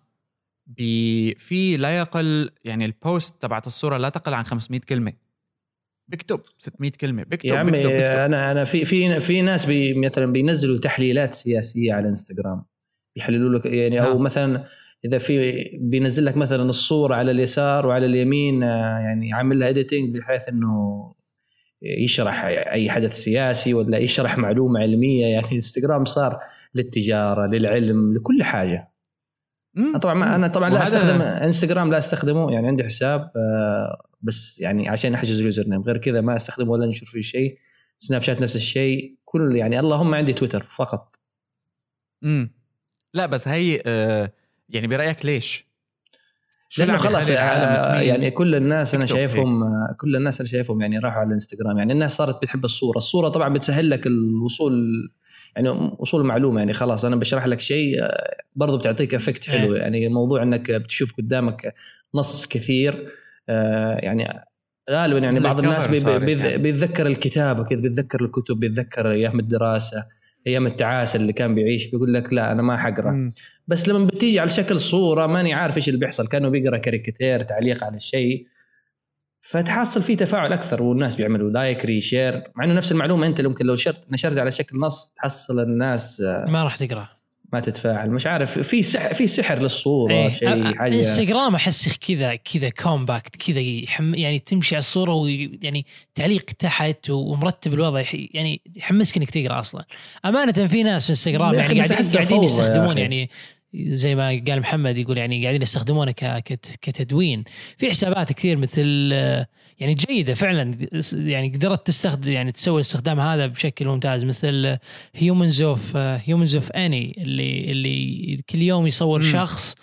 بي في لا يقل يعني ال post تبعت الصورة لا تقل عن 500 كلمة بكتب 600 كلمة بكتب يا عمي بكتب, بكتب. أنا أنا في في في ناس بي مثلا بينزلوا تحليلات سياسية على انستغرام يحللوا لك يعني أو نعم. مثلا إذا في بينزل لك مثلا الصورة على اليسار وعلى اليمين آه، يعني عامل لها editing بحيث إنه يشرح أي حدث سياسي ولا يشرح معلومة علمية. يعني إنستغرام صار للتجارة للعلم لكل حاجة. طبعا ما أنا طبعا لا أستخدم إنستغرام لا أستخدمه. يعني عندي حساب آه، بس يعني عشان أحجز ال username غير كذا ما أستخدمه ولا أنشر فيه شيء. سناب شات نفس الشيء. كل يعني اللهم عندي تويتر فقط. امم لا بس هي آه يعني برأيك ليش؟ شو اللي لأنه عم خلاص آه،؟ يعني كل الناس أنا توك شايفهم آه، كل الناس أنا شايفهم يعني راحوا على الإنستغرام يعني الناس صارت بتحب الصورة الصورة طبعا بتسهل لك الوصول يعني وصول المعلومة يعني خلاص أنا بشرح لك شيء آه، برضو بتعطيك effect حلو إيه. يعني موضوع إنك بتشوف قدامك نص كثير آه، يعني غالبا يعني بعض الناس يعني. بيتذكر الكتابه كذا بيتذكر الكتب بيتذكر أيام الدراسه أيام التعاسه اللي كان بيعيش بيقول لك لا أنا ما حقرأ. بس لما بتيجي على شكل صورة ماني عارف إيش اللي بيحصل كأنه بيقرأ كاريكاتير تعليق على الشيء فتحصل فيه تفاعل أكثر والناس بيعملوا like و share. مع إنه نفس المعلومة أنت ممكن لو شرت نشرت على شكل نص تحصل الناس آه، ما راح تقرأ. ما تتفاعل مش عارف في سحر في سحر للصورة إيه. شيء حاجة انستغرام أحس كذا كذا compact كذا يحم يعني تمشي على الصورة ويعني تعليق تحت ومرتب الوضع يعني يحمسك إنك تقرأ أصلا أمانة في ناس في إنستغرام يعني قاعدين قاعدين يستخدمون. يعني زي ما قال محمد يقول يعني قاعدين يستخدمونه كتدوين في حسابات كثير مثل يعني جيدة فعلا يعني قدرت تستخدم يعني تسوي الاستخدام هذا بشكل ممتاز مثل Humans of Humans of NY اللي اللي كل يوم يصور. شخص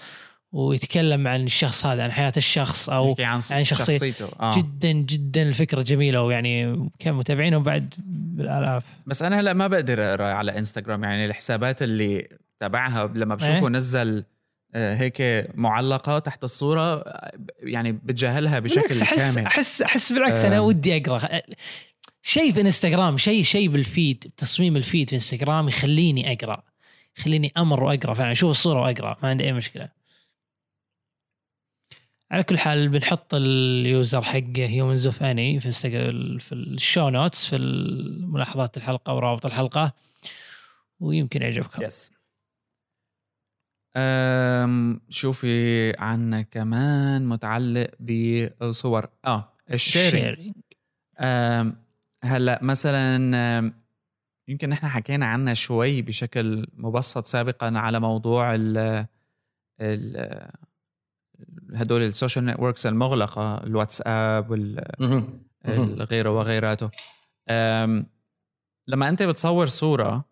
ويتكلم عن الشخص هذا عن حياة الشخص أو عن, عن شخصية- شخصيته آه. جدا جدا الفكرة جميلة ويعني كان متابعينهم بعد بالآلاف بس أنا هلأ ما بقدر أقرأ على انستغرام يعني الحسابات اللي تبعها لما بشوفه إيه؟ نزل آه، هيك معلقة تحت الصورة يعني بتجاهلها بشكل احس كامل. احس أحس بالعكس أنا آه. ودي أقرأ. شيء في إنستغرام شيء شيء بالفيد تصميم الفيد في إنستغرام يخليني أقرأ. يخليني أمر وأقرأ فعلا أشوف الصورة وأقرأ ما عندي أي مشكلة. على كل حال بنحط ال user حق Humans of NY في في ال show notes في ملاحظات الحلقة ورابط الحلقة ويمكن يعجبكم. Yes شو في عنا كمان متعلق بالصور آه ال sharing. أم، هلا مثلا يمكن نحن حكينا عنها شوي بشكل مبسط سابقا على موضوع ال ال هدول ال social networks المغلقة الواتساب وال. الغيره وغيراته لما أنت بتصور صورة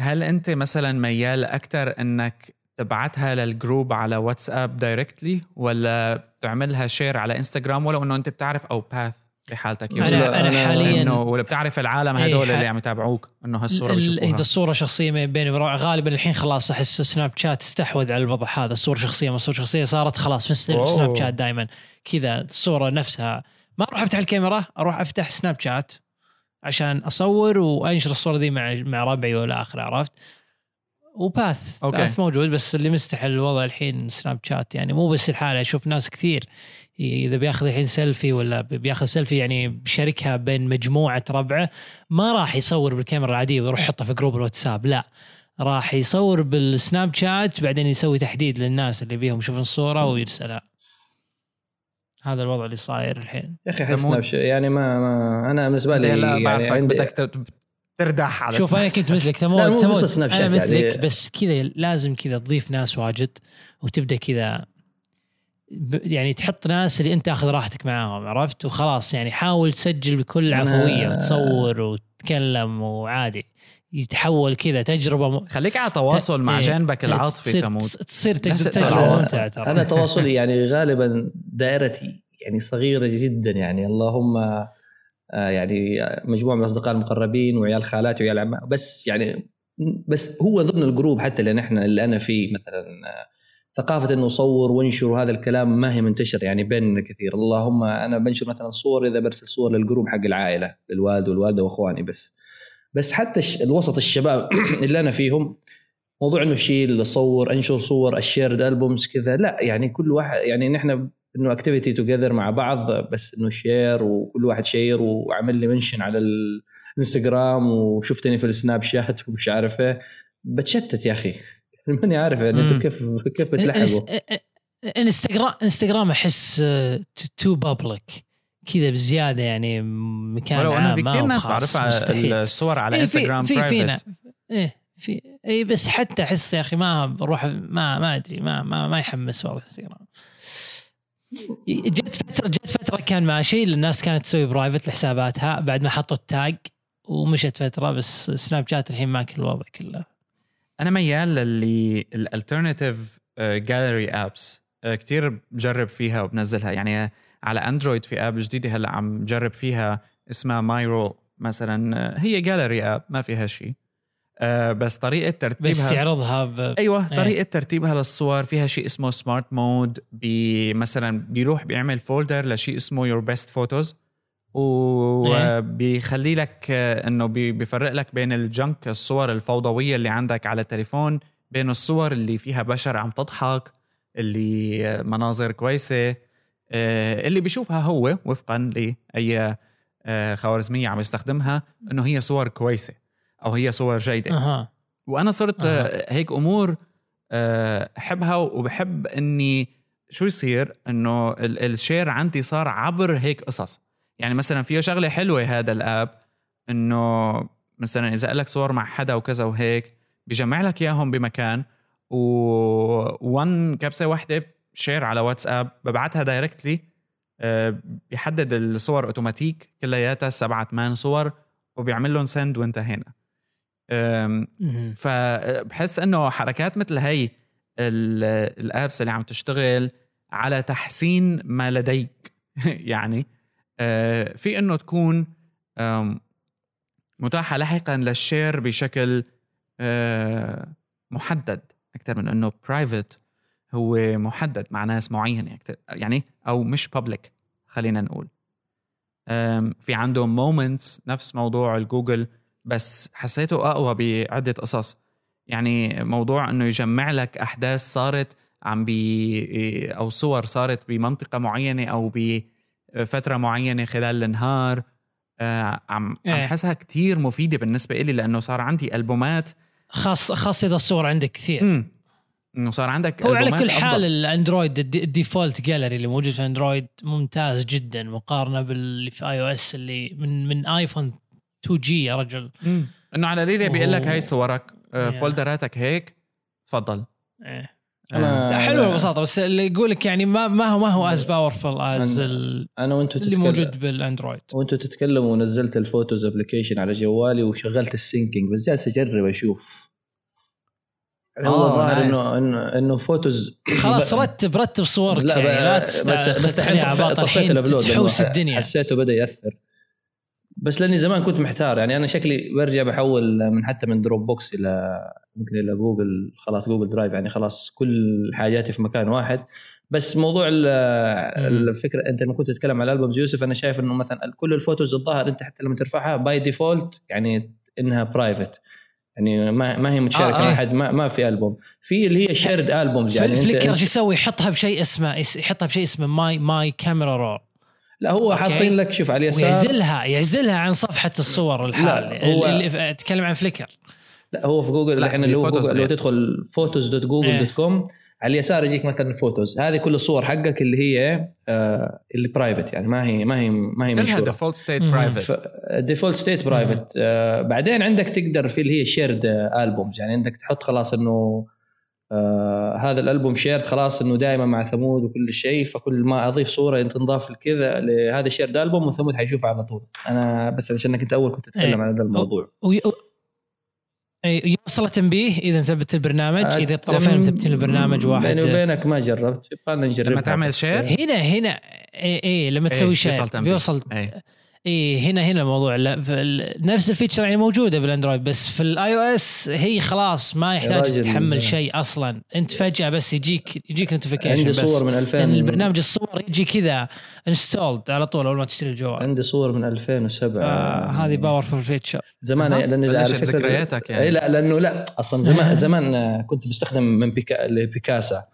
هل أنت مثلا ميال أكثر إنك تبعتها لل group على واتساب directly ولا بتعملها share على انستغرام ولو إنه أنت بتعرف أو Path بحالتك يوسف أنا أنا- حاليا انه ولا بتعرف العالم إيه، هدول اللي عم يتابعوك إنه هالصورة ال- بيشوفوها؟ إذا الصورة شخصية ما بيني وبين غالبا الحين خلاص أحس Snapchat استحوذ على الوضع هذا الصورة شخصية ما الصورة شخصية صارت خلاص في. Snapchat دائما كذا الصورة نفسها. ما أروح أفتح الكاميرا أروح أفتح Snapchat عشان أصور وأنشر الصورة دي مع مع ربعي ولا اخره عرفت؟ و Path okay. Path موجود بس اللي مستحيل الوضع الحين Snapchat يعني. مو بس الحالة أشوف ناس كثير. إذا بياخذ الحين سيلفي ولا بياخذ سيلفي يعني بيشاركها بين مجموعة ربعة ما راح يصور بالكاميرا العادية ويروح يحطها في group الواتساب لا. راح يصور بال Snapchat بعدين يسوي تحديد للناس اللي بيهم يشوفون الصورة ويرسلها. هذا الوضع اللي صاير الحين يا أخي أحس شات يعني ما, ما أنا بالنسبة لي لا يعني عندي بدك تردح على شوف أنا كنت. مثلك <laughs> تموت بس تموت أنا مثلك يعني. بس كذا لازم كذا تضيف ناس واجد وتبدأ كذا ب- يعني تحط ناس اللي أنت تأخذ راحتك معاهم عرفت وخلاص يعني حاول تسجل بكل عفوية وتصور وتتكلم وعادي يتحول كذا تجربة م... خليك على تواصل مع إيه، جانبك العاطفي تصير تموت. تصير تجربة, ممتعة ترى. أنا تواصلي <laughs> يعني غالبا دائرتي يعني صغيرة جدا يعني. اللهم آه، يعني مجموعة من الأصدقاء المقربين وعيال خالاتي وعيال عمات بس يعني بس هو ضمن ال group حتى اللي نحن اللي أنا فيه مثلا آه، ثقافة إنه صور وانشر وهذا الكلام ما هي منتشر يعني بيننا كثير. اللهم أنا بنشر مثلا صور إذا برسل صور لل group حق العائلة للوالد والوالدة وإخواني بس. بس حتى الوسط الشباب <clears throat> اللي أنا فيهم موضوع إنه شيل صور أنشر صور ال shared albums كذا لا يعني كل واحد يعني نحن إنه activity together مع بعض بس إنه share وكل واحد share وعمل لي mention على الإنستغرام وشفتني في ال Snapchat <laughs> ومش عارف إيه. بتشتت يا أخي. <laughs> ماني عارف يعني. أنتم كيف كيف بتلحقوا انستغرام إنستغرام أحس تو بابليك كذا بزيادة يعني مكان ولو أنا في ما كثير هو ناس بعرفها مستحيل. الصور على إيه، في- انستغرام في فينا. برايفت إيه في اي بس حتى أحس يا أخي ما بروح ما ما أدري ما ما, ما يحمس والله انستغرام جت فتره جت فترة كان ماشي الناس كانت تسوي برايفت لحساباتها بعد ما حطوا التاج ومشت فترة بس Snapchat الحين ماكل الوضع كله. أنا ميال لل لل alternative gallery apps كثير بجرب فيها وبنزلها. يعني على اندرويد في app جديدة هلأ عم بجرب فيها اسمها MyRoll مثلا. هي gallery app ما فيها شيء آه، بس طريقة ترتيبها بس يعرضها ب... أيوه إيه. طريقة ترتيبها للصور فيها شيء اسمه smart mode بي مثلا بيروح بيعمل فولدر لشيء اسمه your best photos وبيخلي لك آه، إنه بي- بيفرق لك بين الجنك الصور الفوضوية اللي عندك على التليفون بين الصور اللي فيها بشر عم تضحك اللي آه، مناظر كويسة اللي بيشوفها هو وفقا لأي آه، خوارزمية عم يستخدمها إنه هي صور كويسة أو هي صور جيدة. أها. وأنا صرت. آه، هيك أمور آه، أحبها وبحب إني شو يصير؟ إنه ال- ال share عندي صار عبر هيك قصص. يعني مثلا فيه شغلة حلوة هذا ال app إنه مثلا إذا قال لك صور مع حدا وكذا وهيك بيجمع لك إياهم بمكان و one كبسة واحدة share على واتساب ببعتها directly بيحدد الصور اوتوماتيك كلياتها سبعة ثمان صور وبيعمل لهم send وانتهينا. فبحس إنه حركات مثل هي ال- ال apps اللي عم تشتغل على تحسين ما لديك. <laughs> يعني آه، في إنه تكون متاحة لاحقا لل share بشكل آه، محدد أكثر من إنه private هو محدد مع ناس معينة. يعني أو مش public خلينا نقول. في عندهم moments نفس موضوع الجوجل بس حسيته أقوى بعدة قصص. يعني موضوع إنه يجمع لك أحداث صارت عم بي أو صور صارت بمنطقة معينة أو بفترة معينة خلال النهار. آه، عم عم إيه. حسها كتير مفيدة بالنسبة إلي لأنه صار عندي ألبومات. خاص خاص إذا الصور عندك كثير. مم. إنه صار عندك هو على كل حال أفضل. الأندرويد ال دي- ال default gallery اللي موجود في اندرويد ممتاز جدا مقارنة باللي في iOS اللي من من ايفون 2 جي يا رجل مم. إنه على ليله بيقول لك هاي صورك آه،. فولدراتك هيك تفضل إيه. أنا- لا، حلو البساطه بس اللي يقول لك يعني ما ما هو ما هو از باورفل از أنا وأنتم اللي موجود بالأندرويد وأنتم تتكلموا ونزلت الفوتوز ابلكيشن على جوالي وشغلت السينكينج بس جالس أجرب أشوف يعني هو ظاهر نايس. انه إنه إنه فوتوز خلاص رتب رتب صورك. يعني لا. بس بس تخليها الحين تحوس الدنيا. حسيته بدأ يأثر. بس لأني زمان كنت محتار. يعني أنا شكلي برجع بحول من حتى من Dropbox إلى ممكن إلى جوجل خلاص Google Drive يعني خلاص كل حاجاتي في مكان واحد. بس موضوع ال- الفكرة أنت لما كنت تتكلم على albums يوسف أنا شايف إنه مثلا كل ال photos الظاهر أنت حتى لما ترفعها by default يعني إنها private يعني ما ما هي متشاركة آه، آه. احد ما, ما في ألبوم في اللي هي shared albums يعني Flickr شو يسوي يحطها بشيء اسمه يحطها بشيء اسمه my my camera roll لا هو. حاطين لك شوف على اليسار ويعزلها يعزلها عن صفحة الصور الحال هو- اللي اتكلم عن Flickr لا هو في جوجل الحين اللي هو جوجل لو. تدخل photos dot Google dot com على اليسار يجيك مثلا ال photos هذه كل الصور حقك اللي هي آه اللي private يعني ما هي ما هي ما هي كلها default state. private default state private بعدين عندك تقدر في اللي هي shared albums يعني عندك تحط خلاص إنه آه هذا الالبوم shared خلاص إنه دائما مع ثمود وكل شيء فكل ما أضيف صورة تنضاف لكذا لهذا shared album وثمود حيشوفها على طول. أنا بس عشان كنت أول كنت اتكلم إيه. عن هذا الموضوع. أي يوصل تنبيه إذا مثبت البرنامج إذا الطرفين مثبتين البرنامج واحد. بيني وبينك ما جربت يبغى نجربها. لما تعمل share؟ هنا هنا. أي أي لما إيه، تسوي شيء بيوصل تنبيه. بيوصل. اي اي هنا هنا الموضوع لا نفس ال feature يعني موجودة بالاندرويد بس في ال iOS هي خلاص ما يحتاج تحمل آه. شيء أصلا أنت فجأة بس يجيك يجيك notification عندي بس صور من 2000 لأن البرنامج الصور يجي كذا installed على طول أول ما تشتري الجوال عندي صور من 2007 فهذه powerful feature زمان أها. لأن بلشت على فكرة- ذكرياتك يعني. اي لا لأنه لا أصلا زمان <laughs> زمان آه، كنت بستخدم من بيكا لبيكاسا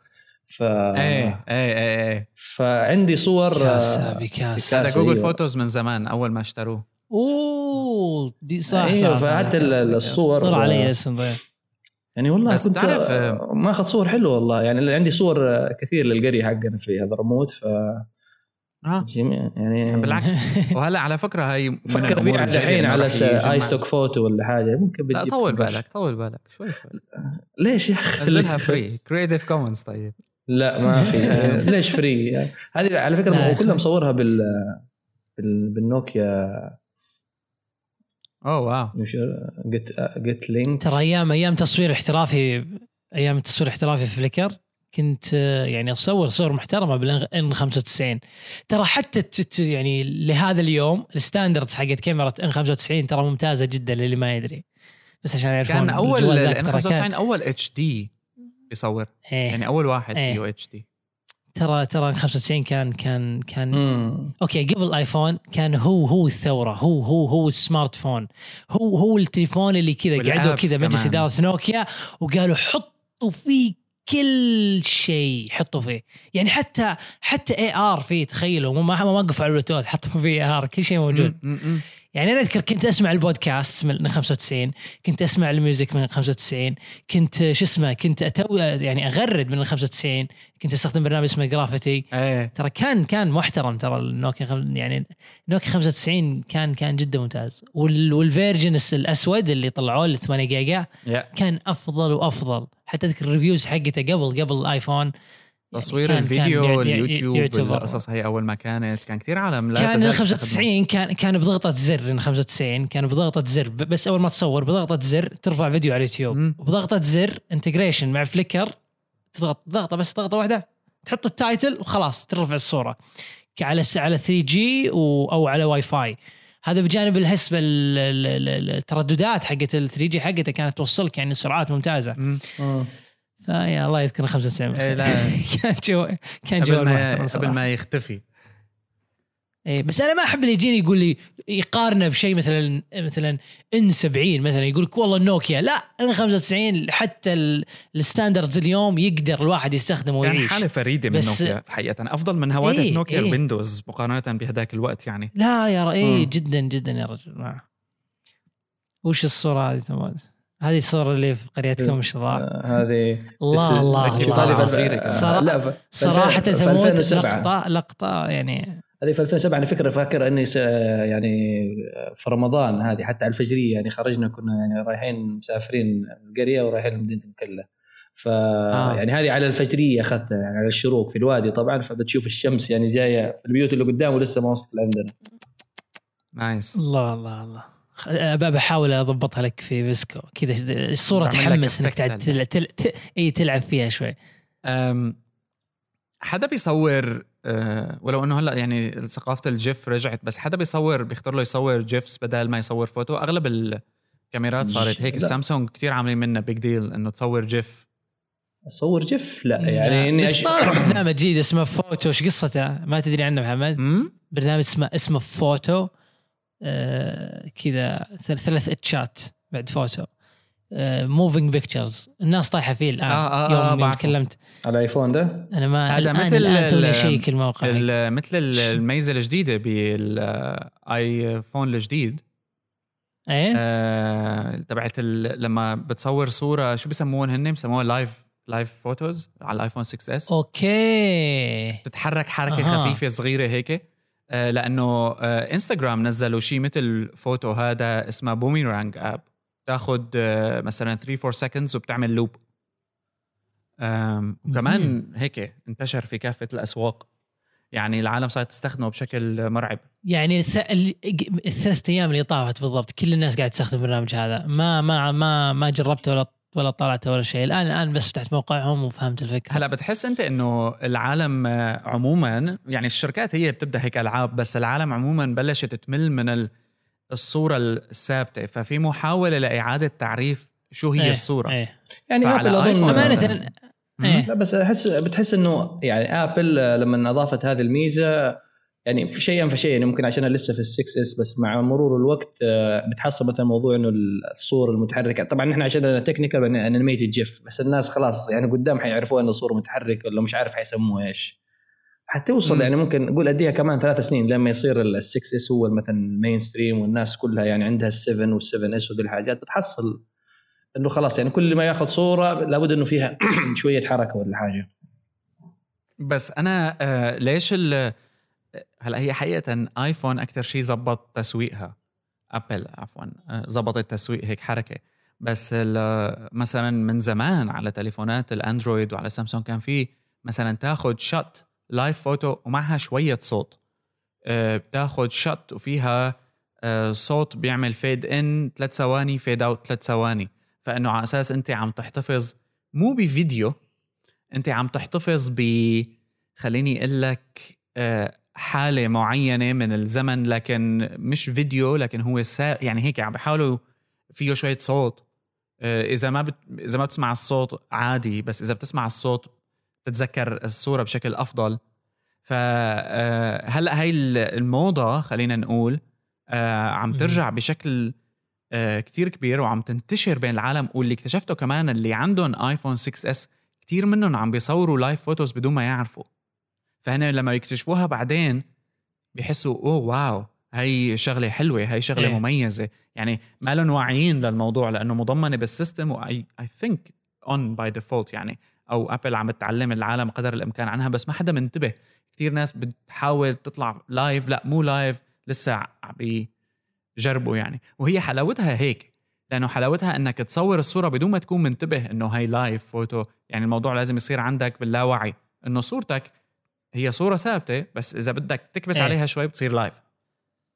ف إيه إيه إيه إيه. فعندي صور كاسا آه، بكاسا هذا كاسة، جوجل أيوة. فوتوز من زمان أول ما اشتروه. أوه دي صح أيوة، صح, ال- الصور- طلع علي اسم ضيف يعني والله بس كنت تعرف، آه، ماخذ صور حلوة والله. يعني عندي صور آه، كثير للقرية حقنا في هذرموت ف آه. جميع- يعني بالعكس. <laughs> وهلا على فكرة هي من فكر الأمور الحين على اي ستوك فوتو ولا حاجة ممكن لا بتجيب طول. بالك طول بالك. شوي شوي. ليش يا أخي؟ نزلها free creative commons طيب. لا ما في. <laughs> ليش free هذه على فكرة هو أخي. مصورها بال بال- بالنوكيا. أوه واو. جت جت link ترى أيام أيام تصوير احترافي أيام التصوير الاحترافي في فليكر كنت يعني أصور صور محترمة بال N 95 ترى حتى يعني لهذا اليوم ال standards حقت كاميرا N 95 ترى ممتازة جدا للي ما يدري. بس عشان يعرفون كان أول ال N ترى 95 كان- أول HD يصور إيه. يعني أول واحد إيه. فيه HD ترى ترى 95 كان كان كان مم. okay قبل الآيفون كان هو هو الثورة هو هو هو ال smart phone هو هو التليفون اللي كذا قعدوا كذا مجلس. إدارة نوكيا وقالوا حطوا فيه كل شيء حطوا فيه يعني حتى حتى IR فيه تخيلوا ما ما وقفوا على البلوتوث حطوا فيه IR كل شيء موجود م- م- م. يعني أنا أذكر كنت أسمع البودكاست من 95 كنت أسمع ال music من 95 كنت شو اسمه كنت أتو يعني أغرد من 95 كنت أستخدم برنامج اسمه Gravity إيه. ترى كان كان محترم ترى النوكيا. يعني نوكيا 95 كان كان جدا ممتاز. وال... وال version الأسود اللي طلعوه ال 8 جيجا يا كان أفضل وأفضل. حتى أذكر ال reviews حقته قبل قبل الايفون تصوير كان- الفيديو كان اليوتيوب القصص هي أول ما كانت كان كثير عالم لا كان تزال ال تستخدمه. 95 كان كان بضغطة زر ال 95 كان بضغطة زر بس أول ما تصور بضغطة زر ترفع فيديو على اليوتيوب. وبضغطه زر integration مع فليكر تضغط ضغطة بس ضغطة واحدة تحط ال title وخلاص ترفع الصورة على على 3 G أو على واي فاي هذا بجانب الحسبه ال- ال- ال- الترددات حقت ال 3 G حقته كانت توصلك يعني سرعات ممتازة. مم. فيا الله يذكر 95 إيه، لا. <laughs> كان جو كان قبل جو ما قبل. ما يختفي إيه بس أنا ما أحب اللي يجيني يقول لي يقارنه بشيء مثلا مثلا إن 70 مثلا يقول لك والله نوكيا لا إن 95 حتى ال- الستاندردز اليوم يقدر الواحد يستخدمه ويعيش حالة فريدة من نوكيا حقيقة أفضل من هواتف إيه، نوكيا إيه. الويندوز مقارنة بهذاك الوقت يعني لا يا رأي. جدا جدا يا رجل ما. وش الصورة هذه تمام هذه الصورة اللي في قريتكم شاء الله آه، هذه الله الله الله. صراحة في ثمود 2007. لقطة لقطة يعني. هذه في 2007 أنا فكرة فاكر إني س- يعني في رمضان هذه حتى على الفجرية يعني خرجنا كنا يعني رايحين مسافرين القرية ورايحين مدينه مكلا ف آه. يعني هذه على الفجرية أخذتها يعني على الشروق في الوادي طبعا فبتشوف الشمس يعني جاية في البيوت اللي قدام ولسه ما وصلت لعندنا. nice الله الله الله. بحاول أضبطها لك في فيسكو. كذا لك تحمس إنك تعد تل... تل... تل... إي تلعب فيها شوي. أم، حدا بيصور أه، ولو إنه هلأ يعني ثقافة ال GIF رجعت بس حدا بيصور بيختار له يصور GIFs بدل ما يصور فوتو. أغلب الكاميرات صارت هيك. لا. السامسونج كتير عاملين منها big deal إنه تصور GIF. أصور GIF لا يعني إني بس. طالع برنامج جديد اسمه فوتو. إيش قصته؟ ما تدري عنه محمد؟ امم برنامج اسمه اسمه فوتو. كذا ثل- ثلاث اتشات بعد فوتو moving pictures الناس طايحة فيه الآن. آه، آه، يوم آه، بعرفه. تكلمت. على الايفون ده؟ أنا ما هذا الآن مثل الآن ال- أشيك الموقع مثل ال- الميزة الجديدة بالايفون الجديد. إيه؟ آه، تبعت ال- لما بتصور صورة شو بسموهم هن؟ بسموها live live photos على الايفون 6 S okay. بتتحرك حركة أها. خفيفة صغيرة هيك. آه، لأنه آه، انستغرام نزلوا شيء مثل فوتو هذا اسمه بوميرانج app تاخذ آه، مثلا 3 4 seconds وبتعمل loop وكمان هيك انتشر في كافة الأسواق. يعني العالم صارت تستخدمه بشكل مرعب. يعني الث... ال- الثلاث أيام اللي طافت بالضبط كل الناس قاعد تستخدم البرنامج هذا. ما ما ما ما جربته ولا ولا طلعته ولا شيء. الان الآن بس فتحت موقعهم وفهمت الفكرة. هلا بتحس أنت إنه العالم آه، عموما يعني الشركات هي بتبدأ هيك ألعاب بس العالم عموما بلشت تمل من ال- الصورة الثابتة. ففي محاولة لإعادة تعريف شو هي إيه، الصورة. إيه. يعني ابل أظن أمانة. إيه. لا بس احس بتحس إنه يعني ابل لما أضافت هذه الميزة يعني في شيئا فشيئا يعني ممكن عشان لسه في السكس اس بس مع مرور الوقت آه، بتحصل مثلا موضوع إنه الصور المتحركة. طبعا إحنا عشان technical animated GIF بس الناس خلاص يعني قدام حيعرفوا إنه صوره متحرك ولا مش عارف حيسموها إيش. حتوصل. يعني ممكن نقول أديها كمان ثلاث سنين لما يصير ال 6S هو مثلا mainstream والناس كلها يعني عندها ال seven وال seven S وذي الحاجات بتحصل إنه خلاص يعني كل ما ياخذ صورة لابد إنه فيها <clears throat> شوية حركة ولا حاجة. بس أنا آه ليش ال هلا هي حقيقة آيفون أكثر شيء زبط تسويقها. أبل عفوا آه، زبط التسويق هيك حركة. بس مثلا من زمان على تليفونات الأندرويد وعلى سامسونج كان في مثلا تاخذ shot live photo ومعها شوية صوت. آه، بتاخذ shot وفيها آه، صوت بيعمل fade in ثلاث ثواني fade out ثلاث ثواني. فإنه على أساس أنت عم تحتفظ مو بفيديو أنت عم تحتفظ ب خليني أقول لك حالة معينة من الزمن لكن مش فيديو لكن هو سا يعني هيك عم بيحاولوا فيه شوية صوت. آه، إذا ما بت... إذا ما بتسمع الصوت عادي بس إذا بتسمع الصوت تتذكر الصورة بشكل أفضل. فهلا هاي ال- الموضة خلينا نقول آه، عم. ترجع بشكل آه، كتير كبير وعم تنتشر بين العالم واللي اكتشفته كمان اللي عندهم ايفون 6S كتير منهم عم بيصوروا live photos بدون ما يعرفوا. فهنا لما يكتشفوها بعدين بيحسوا oh wow هي شغلة حلوة هي شغلة إيه. مميزة. يعني ما لهم واعيين للموضوع لأنه مضمنة بال system و I think on by default يعني أو ابل عم تتعلم العالم قدر الإمكان عنها بس ما حدا منتبه. كثير ناس بتحاول تطلع live لأ مو live لسه عم بيجربوا يعني. وهي حلاوتها هيك لأنه حلاوتها إنك تصور الصورة بدون ما تكون منتبه إنه هي live photo يعني الموضوع لازم يصير عندك باللاوعي إنه صورتك هي صورة ثابتة بس إذا بدك تكبس إيه. عليها شوي بتصير live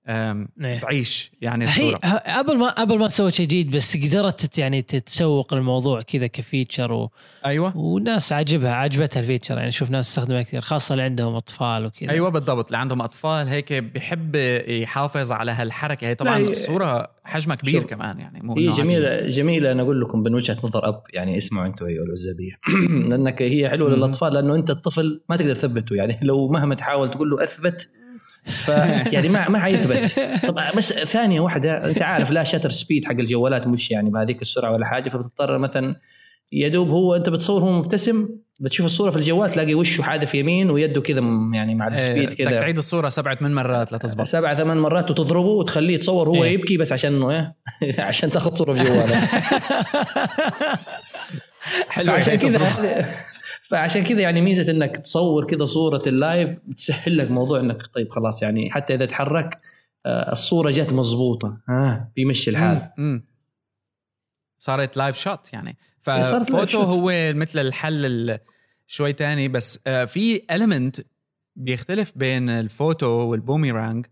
إيه. تعيش يعني هي الصورة. ه- قبل ما قبل ما سوت شيء جديد بس قدرت يعني تتسوق الموضوع كذا ك feature و... أيوه. وناس عجبها عجبتها ال feature يعني شوف ناس تستخدمها كثير خاصة اللي عندهم أطفال وكذا. أيوه بالضبط اللي عندهم أطفال هيك بحب يحافظ على هالحركة. هي طبعا لا، هي- الصورة حجمها كبير شوف، كمان يعني مو هي. جميلة جميلة. أنا أقول لكم من وجهة نظر أب يعني اسمعوا أنتم أيها العزابية. <clears throat> لأنك هي حلوة. للأطفال لأنه أنت الطفل ما تقدر تثبته. يعني لو مهما تحاول تقول له أثبت ف يعني ما ما حيثبت. طبعا بس ثانية واحدة أنت عارف لا شاتر سبيد حق الجوالات مش يعني بهذيك السرعة ولا حاجة فبتضطر مثلا يا دوب هو أنت بتصور هو مبتسم بتشوف الصورة في الجوال تلاقي وشه حادف يمين ويده كذا يعني مع إيه، السبيد كذا. تعيد الصورة سبعة ثمان مرات لتزبط سبع ثمان مرات وتضربه وتخليه يتصور هو إيه. يبكي بس عشان إنه إيه؟ <laughs> عشان تاخذ صورة في جوالك <laughs> حلو فعشان هي كذا. فعشان كذا يعني ميزة إنك تصور كذا صورة ال live بتسهل لك موضوع إنك طيب خلاص يعني حتى إذا تحرك آه، الصورة جت مضبوطة. ها بيمشي الحال. صارت live shot يعني. إيه، ف photo shot. هو مثل الحل ال- شوي تاني بس آه، في element بيختلف بين الفوتو والبوميرانج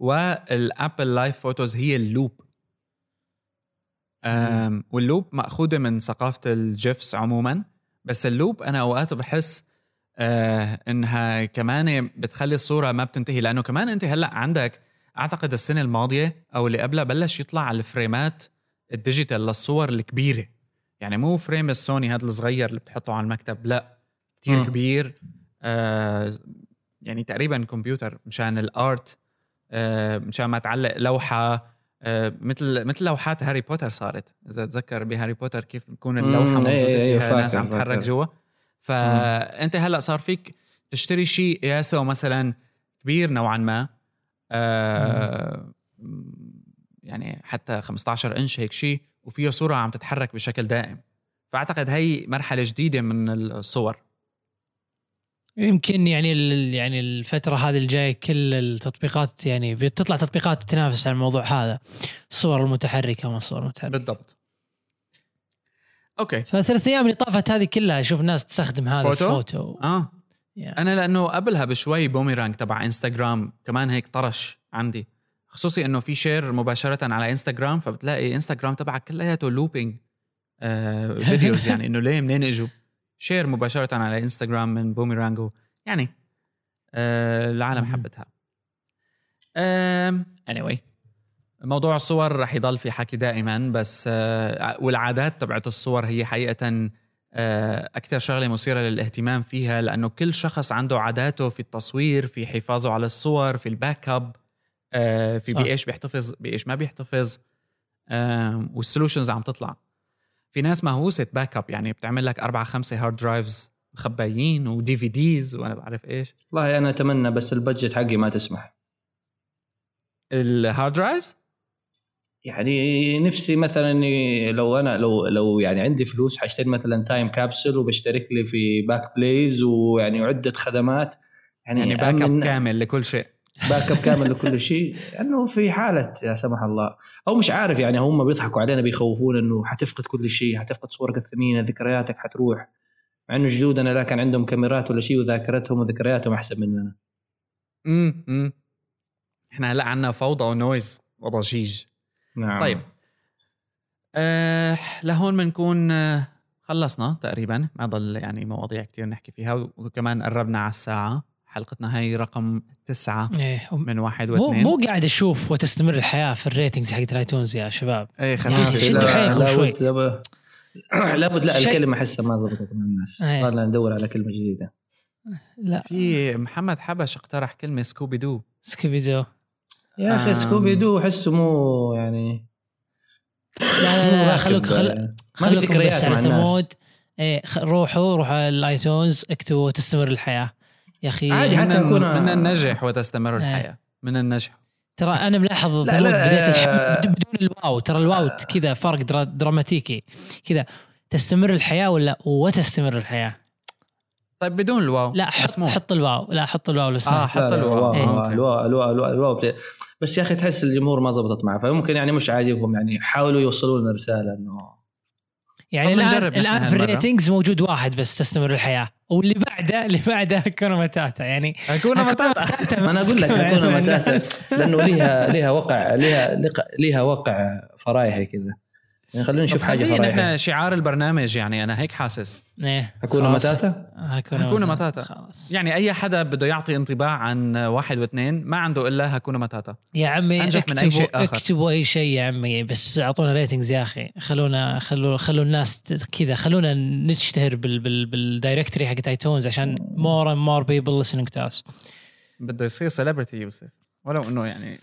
والابل live photos هي ال loop. وال loop مأخوذة من ثقافة ال GIFs عموما. بس ال loop أنا أوقات بحس آه إنها كمان بتخلي الصورة ما بتنتهي لأنه كمان أنت هلأ عندك أعتقد السنة الماضية أو اللي قبلها بلش يطلع الفريمات ال digital للصور الكبيرة يعني مو frame السوني هذا الصغير اللي بتحطه على المكتب لأ كتير مم. كبير آه يعني تقريبا كمبيوتر مشان ال art آه مشان ما تعلق لوحة آه، مثل مثل لوحات هاري بوتر صارت. إذا تذكر بهاري بوتر كيف بتكون اللوحة مم، موجودة إيه، إيه، فيها ناس عم تتحرك. جوا. فأنت هلأ صار فيك تشتري شيء قياسه مثلا كبير نوعا ما آه يعني حتى 15 إنش هيك شيء وفيه صورة عم تتحرك بشكل دائم. فأعتقد هي مرحلة جديدة من الصور. يمكن يعني ال- يعني الفترة هذه الجاية كل التطبيقات يعني بتطلع تطبيقات تنافس على الموضوع هذا. الصور المتحركة وما الصور المتحركة. بالضبط. أوكي. فثلاث أيام اللي طافت هذه كلها أشوف ناس تستخدم هذا photo؟ ال photo. آه. يعني أنا لأنه قبلها بشوي بوميرانج تبع إنستغرام كمان هيك طرش عندي. خصوصي إنه في share مباشرة على إنستغرام فبتلاقي إنستغرام تبعك كلياته looping آه videos <laughs> يعني إنه ليه منين إجوا؟ share مباشرة على انستغرام من بوميرانج يعني آه العالم. حبتها anyway موضوع الصور رح يضل في حكي دائما بس آه والعادات تبعت الصور هي حقيقة آه، أكثر شغلة مثيرة للاهتمام فيها لأنه كل شخص عنده عاداته في التصوير في حفاظه على الصور في ال backup آه، في صح. بإيش بيحتفظ بإيش ما بيحتفظ وال solutions عم تطلع في ناس مهووسة backup يعني بتعمل لك أربعة خمسة hard drives مخبيين و DVDs وأنا بعرف إيش. والله أنا أتمنى بس ال budget حقي ما تسمح. ال hard drives يعني نفسي مثلا لو أنا لو لو يعني عندي فلوس حاشتري مثلا Time Capsule وبشترك لي في Backblaze ويعني عدة خدمات. يعني, يعني backup كامل لكل شيء. backup كامل لكل شيء انه في حالة يا سمح الله. أو مش عارف يعني هم بيضحكوا علينا بيخوفونا إنه حتفقد كل شيء حتفقد صورك الثمينة ذكرياتك حتروح. مع إنه جدودنا لا كان عندهم كاميرات ولا شيء وذاكرتهم وذكرياتهم أحسن مننا. امم إحنا هلأ عنا فوضى و noise وضجيج. نعم. طيب. آه لهون بنكون آه خلصنا تقريبا. ما ضل يعني مواضيع كتير نحكي فيها وكمان قربنا على الساعة. حلقتنا هي رقم تسعة إيه. من واحد مو واثنين. مو قاعد أشوف وتستمر الحياة في ال ratings حقت ال iTunes يا شباب. إيه يعني خفيف شدوا لا- حيلكم لابد- شوي. لابد لابد لا الكلمة احسها ما زبطت مع الناس. إيه. صارنا ندور على كلمة جديدة. لا. في محمد حبش اقترح كلمة سكوبي دو سكيبي دو يا أخي آم. سكوبي دو احسه مو يعني لا لا لا, لا خلوك خل... في خلوكم بس على ثمود. إيه روحوا روحوا على ال iTunes اكتبوا تستمر الحياة. يا أخي عادي، من, أكون- من النجح وتستمر إيه. الحياة من النجح ترى أنا ملاحظ لا، ثمود لا، بداية آه. الحمد بدون الواو ترى الواو كذا فرق درا دراماتيكي كذا تستمر الحياة ولا وتستمر الحياة طيب بدون الواو لا حط. حط الواو لا حط الواو لو آه حط الواو الواو- إيه. آه،. الواو الواو الواو الواو بت- بس يا أخي تحس الجمهور ما زبطت معه فممكن يعني مش عاجبهم يعني حاولوا يوصلوا لنا رسالة إنه يعني الان الآن في. ال ratings موجود واحد بس تستمر الحياة. واللي بعده اللي بعده Hakuna Matata. يعني Hakuna Matata ما أنا أقول لك Hakuna Matata لأنه ليها ليها وقع ليها لق- ليها وقع فرايحي كذا. خلينا نشوف حاجة خلينا فرايحي نحن شعار البرنامج يعني أنا هيك حاسس. إيه. Hakuna خلاص. Matata Hakuna Hakuna Matata. خلاص. يعني أي حدا بده يعطي انطباع عن واحد واثنين ما عنده إلا Hakuna Matata. يا عمي أنجح من أي شيء اكتبوا آخر. اكتبوا أي شيء يا عمي بس أعطونا ratings يا أخي. خلونا خلوا خلوا الناس كذا خلونا نشتهر بال بال بال directory حقت iTunes عشان more and more people listening to us. بده يصير celebrity يوسف. ولو إنه يعني.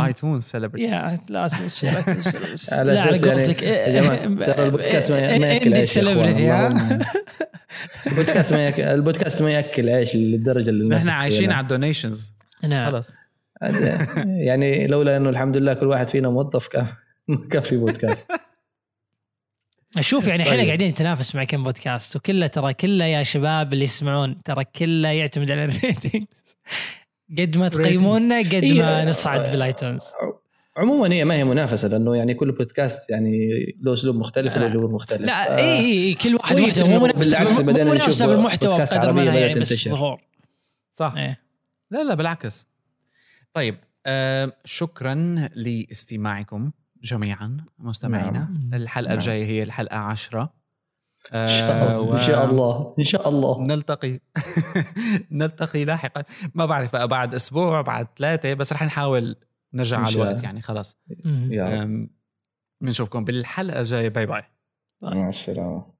iTunes celebrity يا لازم على أساس يعني قولتك. يا جماعة ترى البودكاست ما ما يأكل عيش celebrity. <laughs> البودكاست ما يأكل البودكاست ما يأكل عيش للدرجة اللي نحن عايشين. على ال donations نعم خلص يعني لولا إنه الحمد لله كل واحد فينا موظف كان كان في بودكاست. أشوف يعني إحنا طيب. قاعدين نتنافس مع كم بودكاست وكله ترى كله يا شباب اللي يسمعون ترى كله يعتمد على ال ratings. قد ما تقيمونا قد ما إيه. نصعد بالآيتونز. عموما هي ما هي منافسة لأنه يعني كل بودكاست يعني له أسلوب مختلف له جمهور مختلف. لا اي اي كل واحد وحده. مو منافسه بدينا منافسة بالمحتوى بقدر ما يعني بس ظهور صح. إيه. لا لا بالعكس. طيب آه شكرا لاستماعكم جميعا مستمعينا. نعم. الحلقة نعم. الجاية هي الحلقة 10 و... إن شاء آه، الله إن شاء الله. نلتقي. <laughs> نلتقي لاحقا. ما بعرف بقى بعد أسبوع بعد ثلاثة بس رح نحاول نرجع على الوقت يعني خلاص. بنشوفكم بالحلقة الجاية. باي باي. مع السلامة.